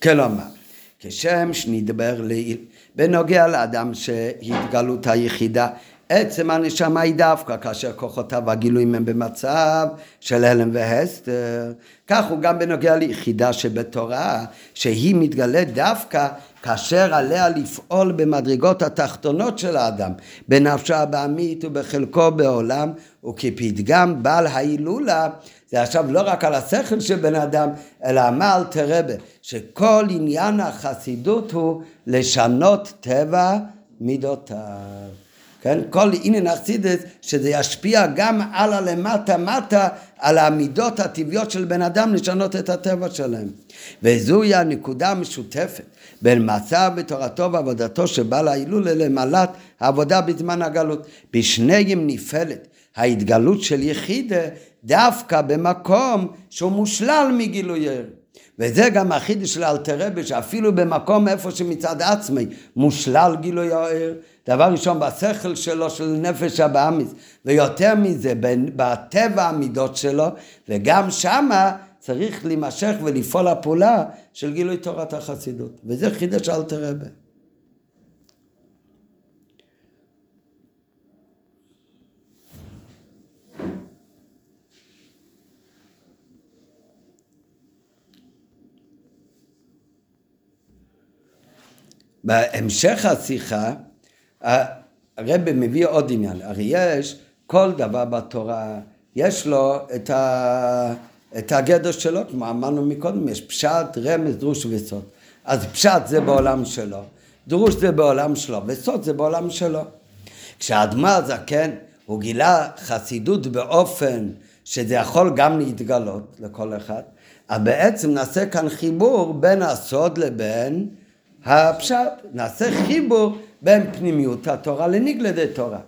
כלומר, כשם שנדבר לעיל בנוגע לאדם שהתגלות היחידה עצם הנשמה היא דווקא כאשר כוחותיו והגילויים הם במצב של הלם והסתר. כך הוא גם בנוגע ליחידה שבתורה, שהיא מתגלית דווקא כאשר עליה לפעול במדרגות התחתונות של האדם, בנפשו הבעמית ובחלקו בעולם, וכפתגם בעל ההילולה, זה עכשיו לא רק על השכל של בן אדם, אלא אמר תרבה, שכל עניין החסידות הוא לשנות טבע מידותיו. כן? כל עניין אכסידס שזה ישפיע גם על הלמטה מטה על המידות הטבעיות של בן אדם לשנות את הטבע שלהם. וזוהי הנקודה המשותפת בין מצב בתורתו ועבודתו של בעל ההילולה למעלת העבודה בזמן הגלות. בשניהם נפעלת ההתגלות של יחידה דווקא במקום שהוא מושלל מגילוי ער. וזה גם החידוש של אלתרבה, שאפילו במקום איפה שמצד עצמי מושלל גילוי הער, דבר ראשון בשכל שלו של נפש הבאמיס, ויותר מזה בטבע המידות שלו, וגם שמה צריך להימשך ולפעול הפעולה של גילוי תורת החסידות. וזה חידוש אלתרבה. בהמשך השיחה הרב מביא עוד עניין, הרי יש כל דבר בתורה, יש לו את, ה, את הגדר שלו, כמו אמרנו מקודם, יש פשט, רמז, דרוש וסוד. אז פשט זה בעולם שלו, דרוש זה בעולם שלו, וסוד זה בעולם שלו. כשהאדמה הזקן, הוא גילה חסידות באופן שזה יכול גם להתגלות לכל אחד, אז בעצם נעשה כאן חיבור בין הסוד לבין הפשט, נעשה חיבור בין פנימיות התורה לניגלדי תורה.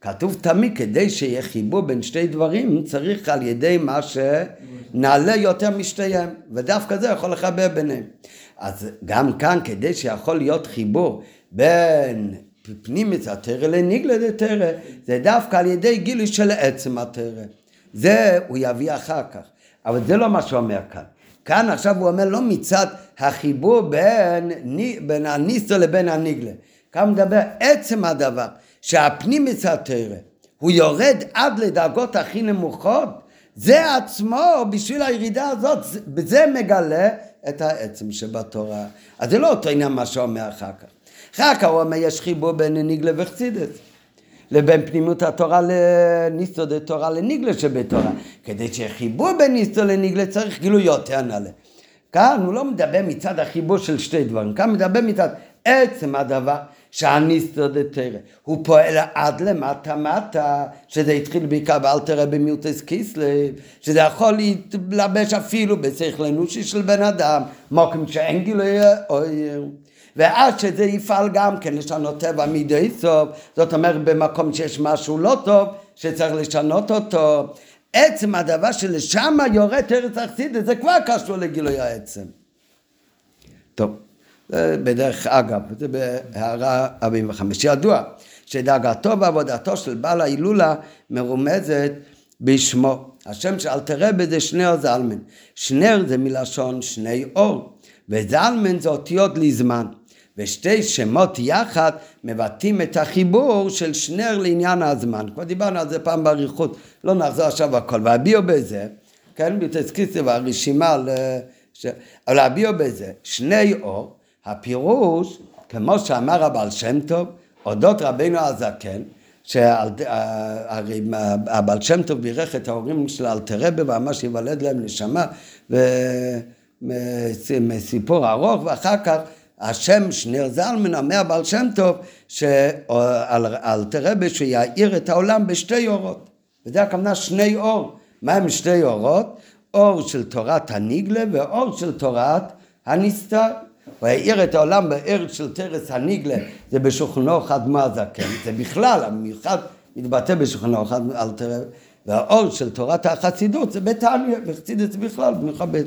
כתוב תמיד כדי שיהיה חיבור בין שתי דברים צריך על ידי מה שנעלה יותר משתיהם ודווקא זה יכול לחבר ביניהם. אז גם כאן כדי שיכול להיות חיבור בין פנימית התרא לניגלדי תרא זה דווקא על ידי גילוי של עצם התרא. זה הוא יביא אחר כך. אבל זה לא מה שהוא אומר כאן. כאן עכשיו הוא אומר לא מצד החיבור בין, בין הניסו לבין הניגלה. כאן מדבר עצם הדבר שהפנים מסתרא הוא יורד עד לדרגות הכי נמוכות זה עצמו בשביל הירידה הזאת זה מגלה את העצם שבתורה אז זה לא אותו עניין מה שאומר אחר כך אחר כך הוא אומר יש חיבור בין ניגלה וחסידס לבין פנימות התורה לניסו דה תורה לניגלה שבתורה. כדי שחיבור בין ניסו לניגלה צריך גילוי יותר נעלה. כאן הוא לא מדבר מצד החיבור של שתי דברים, כאן מדבר מצד עצם הדבר שהניסו דה תרא. הוא פועל עד למטה מטה, שזה התחיל בעיקר ואל תראה במיוטס קיסלב, שזה יכול להתלבש אפילו בשכל אנושי של בן אדם, מוקם שאין גילוי אויר. ועד שזה יפעל גם כן לשנות טבע מידי סוף, זאת אומרת במקום שיש משהו לא טוב, שצריך לשנות אותו. עצם הדבר שלשם יורד ארץ אכסידית, זה כבר קשור לגילוי העצם. טוב, זה בדרך אגב, זה בהערה 45. ידוע שדאגתו ועבודתו של בעל ההילולה מרומזת בשמו. השם של אלתרבה זה שנר זלמן. שנר זה מלשון שני אור, וזלמן זה אותיות לזמן. ושתי שמות יחד מבטאים את החיבור של שנר לעניין הזמן. כבר דיברנו על זה פעם באריכות, לא נחזור עכשיו הכל. והביאו בזה, כן, בתזכיסי והרשימה, לש... אבל הביאו בזה, שני אור, הפירוש, כמו שאמר הבעל שם טוב, אודות רבינו הזקן, שהרי הבעל שם טוב בירך את ההורים של אלתרבה ואמר שיוולד להם נשמה ומסיפור ארוך ואחר כך השם שניר זלמן אומר בעל שם טוב שעל תרבה שיאיר את העולם בשתי אורות. וזה הכוונה שני אור. מה הם שתי אורות? אור של תורת הניגלה ואור של תורת הנסתר. הוא יאיר את העולם באר של תרס הניגלה. זה בשוכנו חדמה זקן זה בכלל המיוחד מתבטא בשוכנו חדמה והאור של תורת החסידות זה בתניא וחסידות בכלל מכבד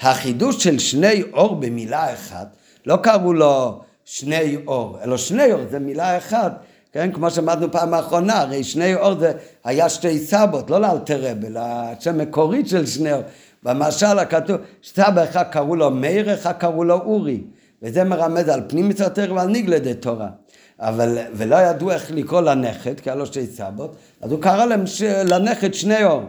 החידוש של שני אור במילה אחת לא קראו לו שני אור, אלא שני אור זה מילה אחת, כן? כמו שאמרנו פעם האחרונה, הרי שני אור זה היה שתי סבות, לא לאלתרב, אלא השם מקורית של שני אור. במשל הכתוב, סבא אחד קראו לו מאיר, אחד קראו לו אורי, וזה מרמז על פנים מצוותר ועל ניגלדי תורה. אבל, ולא ידעו איך לקרוא לנכד, כי היה לו שתי סבות, אז הוא קרא להם ש... לנכד שני אור.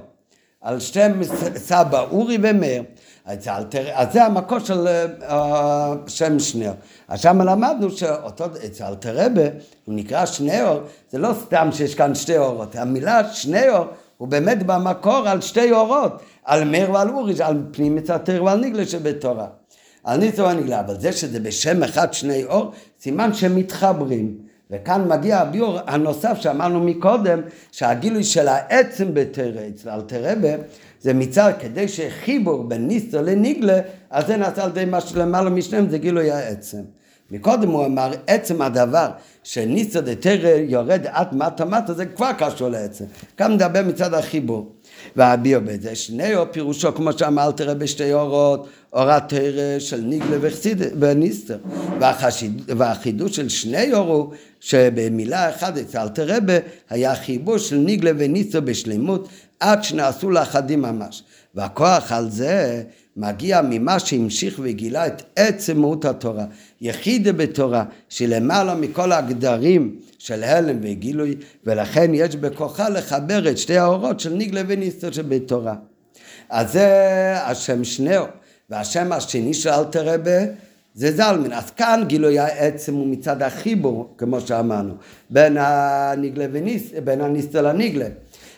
על שם סבא אורי ומאיר. אז זה המקור של אה, שם שניאור. אז שם למדנו שאותו, אצל אלתרבה, הוא נקרא שניאור, זה לא סתם שיש כאן שתי אורות, המילה שניאור הוא באמת במקור על שתי אורות, על מאיר ועל אורי, על פנים מצטר ועל ניגלה שבתורה. על ניסו ונגלה, אבל זה שזה בשם אחד שני אור, סימן שהם מתחברים. וכאן מגיע הביור הנוסף שאמרנו מקודם, שהגילוי של העצם בתרא אצל אלתרבה זה מצד כדי שחיבור בין ניסטר לניגלה, אז זה נעשה על ידי מה שלמעלה משניהם זה גילוי העצם. מקודם הוא אמר עצם הדבר שניסטר דתרא יורד עד מטה מטה זה כבר קשור לעצם. כאן מדבר מצד החיבור. והביאו בזה שני או פירושו כמו שאמר תראה בשתי אורות אורת תרא של ניגלה וניסטר והחידוש של שני אורו שבמילה אחת אצל תרבה היה חיבור של ניגלה וניסטר בשלמות עד שנעשו לאחדים ממש. והכוח על זה מגיע ממה שהמשיך וגילה את עצם מהות התורה. יחידה בתורה שלמעלה מכל הגדרים של הלם וגילוי ולכן יש בכוחה לחבר את שתי האורות של ניגלה וניסטר שבתורה. אז זה השם שניאו והשם השני של אלתרבה זה זלמן. אז כאן גילוי העצם הוא מצד החיבור כמו שאמרנו בין הניגלה וניסטר, בין הניסטר לניגלה.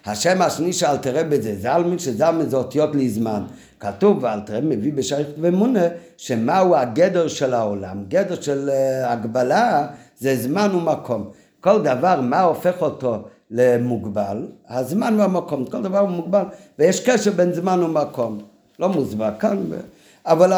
השם השני של אלתרבה זה זלמן, שזלמן זה אותיות לזמן. כתוב ואלתרבה מביא בשייכת ומונה שמהו הגדר של העולם. גדר של uh, הגבלה זה זמן ומקום. כל דבר, מה הופך אותו למוגבל? הזמן והמקום. כל דבר הוא מוגבל, ויש קשר בין זמן ומקום. לא מוסבר כאן, אבל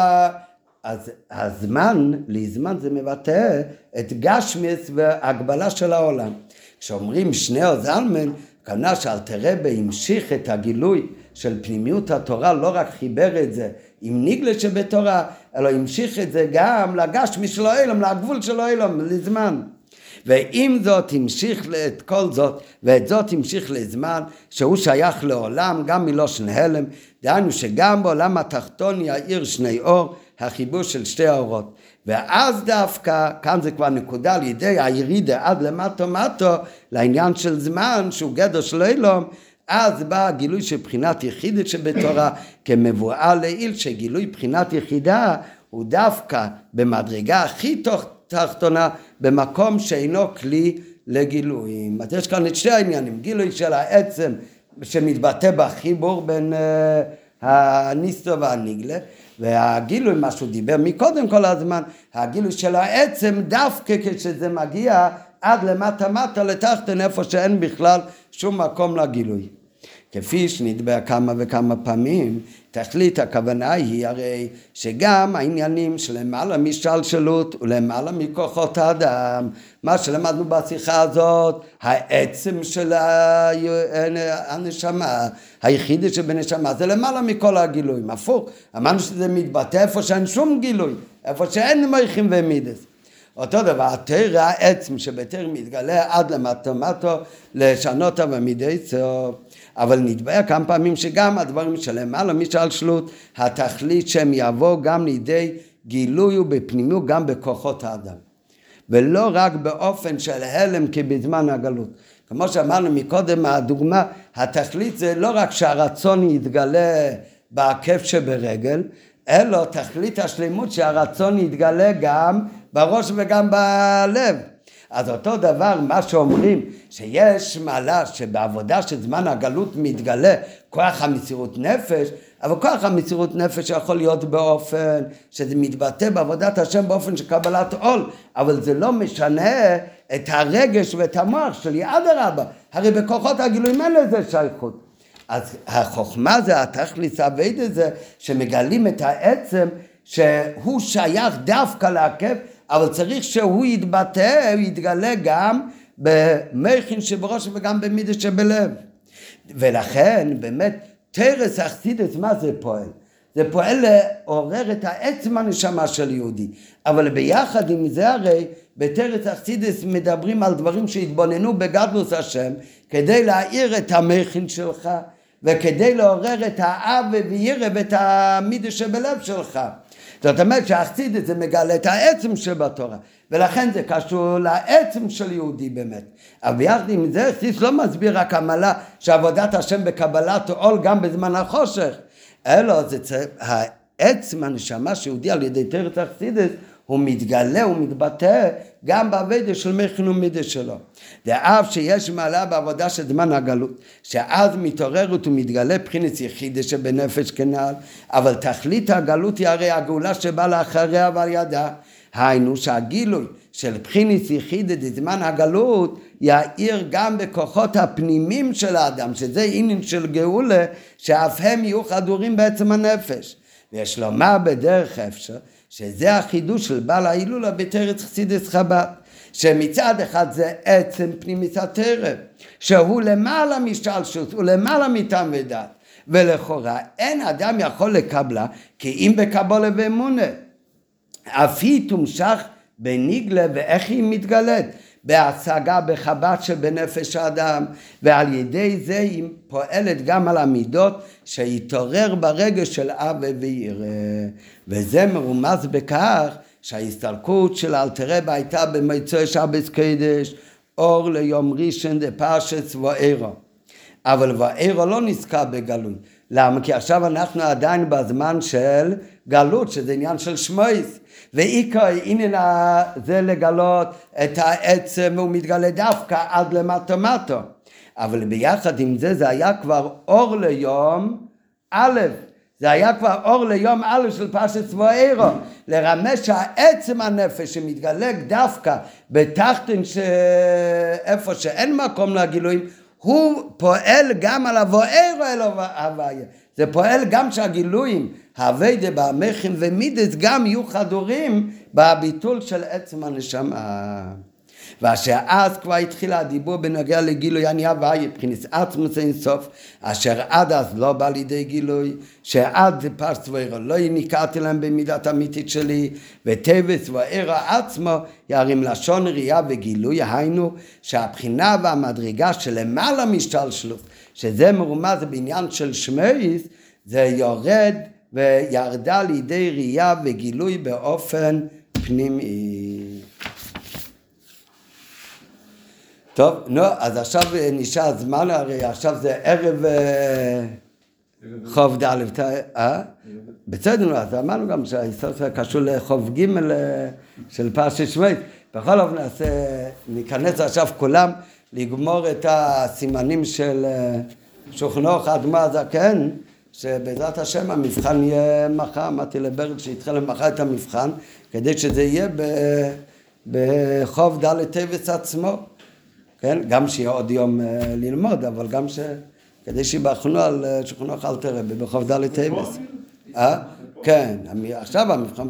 אז הזמן, לזמן זה מבטא את גשמיס והגבלה של העולם. כשאומרים שניאו זלמן, הכוונה שאלתרבה המשיך את הגילוי של פנימיות התורה, לא רק חיבר את זה עם ניגלה שבתורה, אלא המשיך את זה גם לגשמי של האילם, לגבול של האילם, לזמן. ועם זאת המשיך את כל זאת, ואת זאת המשיך לזמן, שהוא שייך לעולם, גם מלושן הלם, דהיינו שגם בעולם התחתון יאיר שני אור, החיבור של שתי האורות. ואז דווקא, כאן זה כבר נקודה על ידי הירידה עד למטו מטו, לעניין של זמן שהוא גדר של אילום, אז בא הגילוי של בחינת יחידת שבתורה כמבואה לעיל שגילוי בחינת יחידה הוא דווקא במדרגה הכי תחתונה במקום שאינו כלי לגילויים. אז יש כאן את שתי העניינים, גילוי של העצם שמתבטא בחיבור בין uh, הניסטו והניגלה והגילוי, מה שהוא דיבר מקודם כל הזמן, הגילוי של העצם דווקא כשזה מגיע עד למטה מטה לתחתן איפה שאין בכלל שום מקום לגילוי. כפי שנדבר כמה וכמה פעמים, תכלית הכוונה היא הרי שגם העניינים שלמעלה משלשלות ולמעלה מכוחות האדם, מה שלמדנו בשיחה הזאת, העצם של הנשמה, היחידי שבנשמה, זה למעלה מכל הגילויים, הפוך, אמרנו שזה מתבטא איפה שאין שום גילוי, איפה שאין מויכים ומידס. אותו דבר, התרא העצם שבתרא מתגלה עד למטומטו לשנות מדי סוף. אבל נתבע כמה פעמים שגם הדברים שלמעלה משלשלות, התכלית שהם יבואו גם לידי גילוי ובפנימיות גם בכוחות האדם. ולא רק באופן של הלם כבזמן הגלות. כמו שאמרנו מקודם, הדוגמה, התכלית זה לא רק שהרצון יתגלה בעקב שברגל, אלא תכלית השלמות שהרצון יתגלה גם בראש וגם בלב. אז אותו דבר, מה שאומרים, שיש מעלה שבעבודה של זמן הגלות מתגלה כוח המסירות נפש, אבל כוח המסירות נפש יכול להיות באופן שזה מתבטא בעבודת השם באופן של קבלת עול, אבל זה לא משנה את הרגש ואת המוח שלי, אדרבה, הרי בכוחות הגילויים אין לזה שייכות. אז החוכמה זה התכלית אביידה זה שמגלים את העצם שהוא שייך דווקא לעכב אבל צריך שהוא יתבטא, הוא יתגלה גם במכין שבראש וגם במידה שבלב. ולכן באמת תרס אכסידס מה זה פועל? זה פועל לעורר את העצם הנשמה של יהודי. אבל ביחד עם זה הרי בתרס אכסידס מדברים על דברים שהתבוננו בגדלוס השם כדי להאיר את המכין שלך וכדי לעורר את האב וירא ואת המידה שבלב שלך. זאת אומרת שהאכסידית זה מגלה את העצם שבתורה, ולכן זה קשור לעצם של יהודי באמת. אבל ביחד עם זה, אכסידס לא מסביר רק עמלה שעבודת השם בקבלת עול גם בזמן החושך, אלא זה צריך, העצם הנשמה שיהודי על ידי תרץ אכסידס הוא מתגלה, הוא מתבטא גם בעבודה של מכין ומידה שלו. ואף שיש מעלה בעבודה של זמן הגלות, שאז מתעוררת ומתגלה בחינס יחידה שבנפש כנעל, אבל תכלית הגלות היא הרי הגאולה שבאה לאחריה ועל ידה. היינו שהגילוי של בחיניס יחידה בזמן הגלות יאיר גם בכוחות הפנימיים של האדם, שזה עניין של גאולה, שאף הם יהיו חדורים בעצם הנפש. ויש לומר בדרך אפשר, שזה החידוש של בעל ההילולה בתרץ חסידס חב"ד. שמצד אחד זה עצם פנימית הטרם, שהוא למעלה משלשות, הוא למעלה מטעם ודת, ולכאורה אין אדם יכול לקבלה כי אם בקבולה ואמונה. אף היא תומשך בניגלה ואיך היא מתגלית? בהשגה בחב"ד שבנפש האדם ועל ידי זה היא פועלת גם על המידות שיתעורר ברגש של אבא ויראה וזה מרומז בכך שההסתלקות של אלתרבה הייתה במצוי שבס קדש אור ליום ראשון דפרשס ואירו. אבל ואירו לא נזכר בגלוי. למה? כי עכשיו אנחנו עדיין בזמן של גלות שזה עניין של שמויס ועיקר עניין זה לגלות את העצם הוא מתגלה דווקא עד למטה מטו אבל ביחד עם זה זה היה כבר אור ליום א' זה היה כבר אור ליום א' של פרשת צבואירו, לרמז שהעצם הנפש שמתגלק דווקא בתחתן איפה שאין מקום לגילויים, הוא פועל גם על הבואירו אל הוויה. זה פועל גם שהגילויים, הווידה בעמכם ומידס גם יהיו חדורים בביטול של עצם הנשמה. ואשר אז כבר התחיל הדיבור בנוגע לגילוי אני הוויה, מבחינת עצמוס אין סוף, אשר עד אז לא בא לידי גילוי, שעד פרס ואירו לא ניכרתי להם במידת אמיתית שלי, וטבס ואירו עצמו ירים לשון ראייה וגילוי, היינו שהבחינה והמדרגה שלמעלה משתלשלות, שזה מרומז בעניין של שמייס, זה יורד וירדה לידי ראייה וגילוי באופן פנימי. טוב, נו, אז עכשיו נשאר זמן, הרי עכשיו זה ערב חוב ד', אה? בסדר, אז אמרנו גם שההיסטוריה קשור לחוב ג' של פרשת שמית. בכל אופן נעשה, ניכנס עכשיו כולם לגמור את הסימנים של שוכנוך אדמה הזקן, שבעזרת השם המבחן יהיה מחר, אמרתי לברד שיתחיל למחר את המבחן, כדי שזה יהיה בכ"ד טבת עצמו. כן? גם שיהיה עוד יום ללמוד, אבל גם ש... כדי שיבחנו על שולחנו אלטער רבי בכ"ד טבת. אה? כן, עכשיו המבחן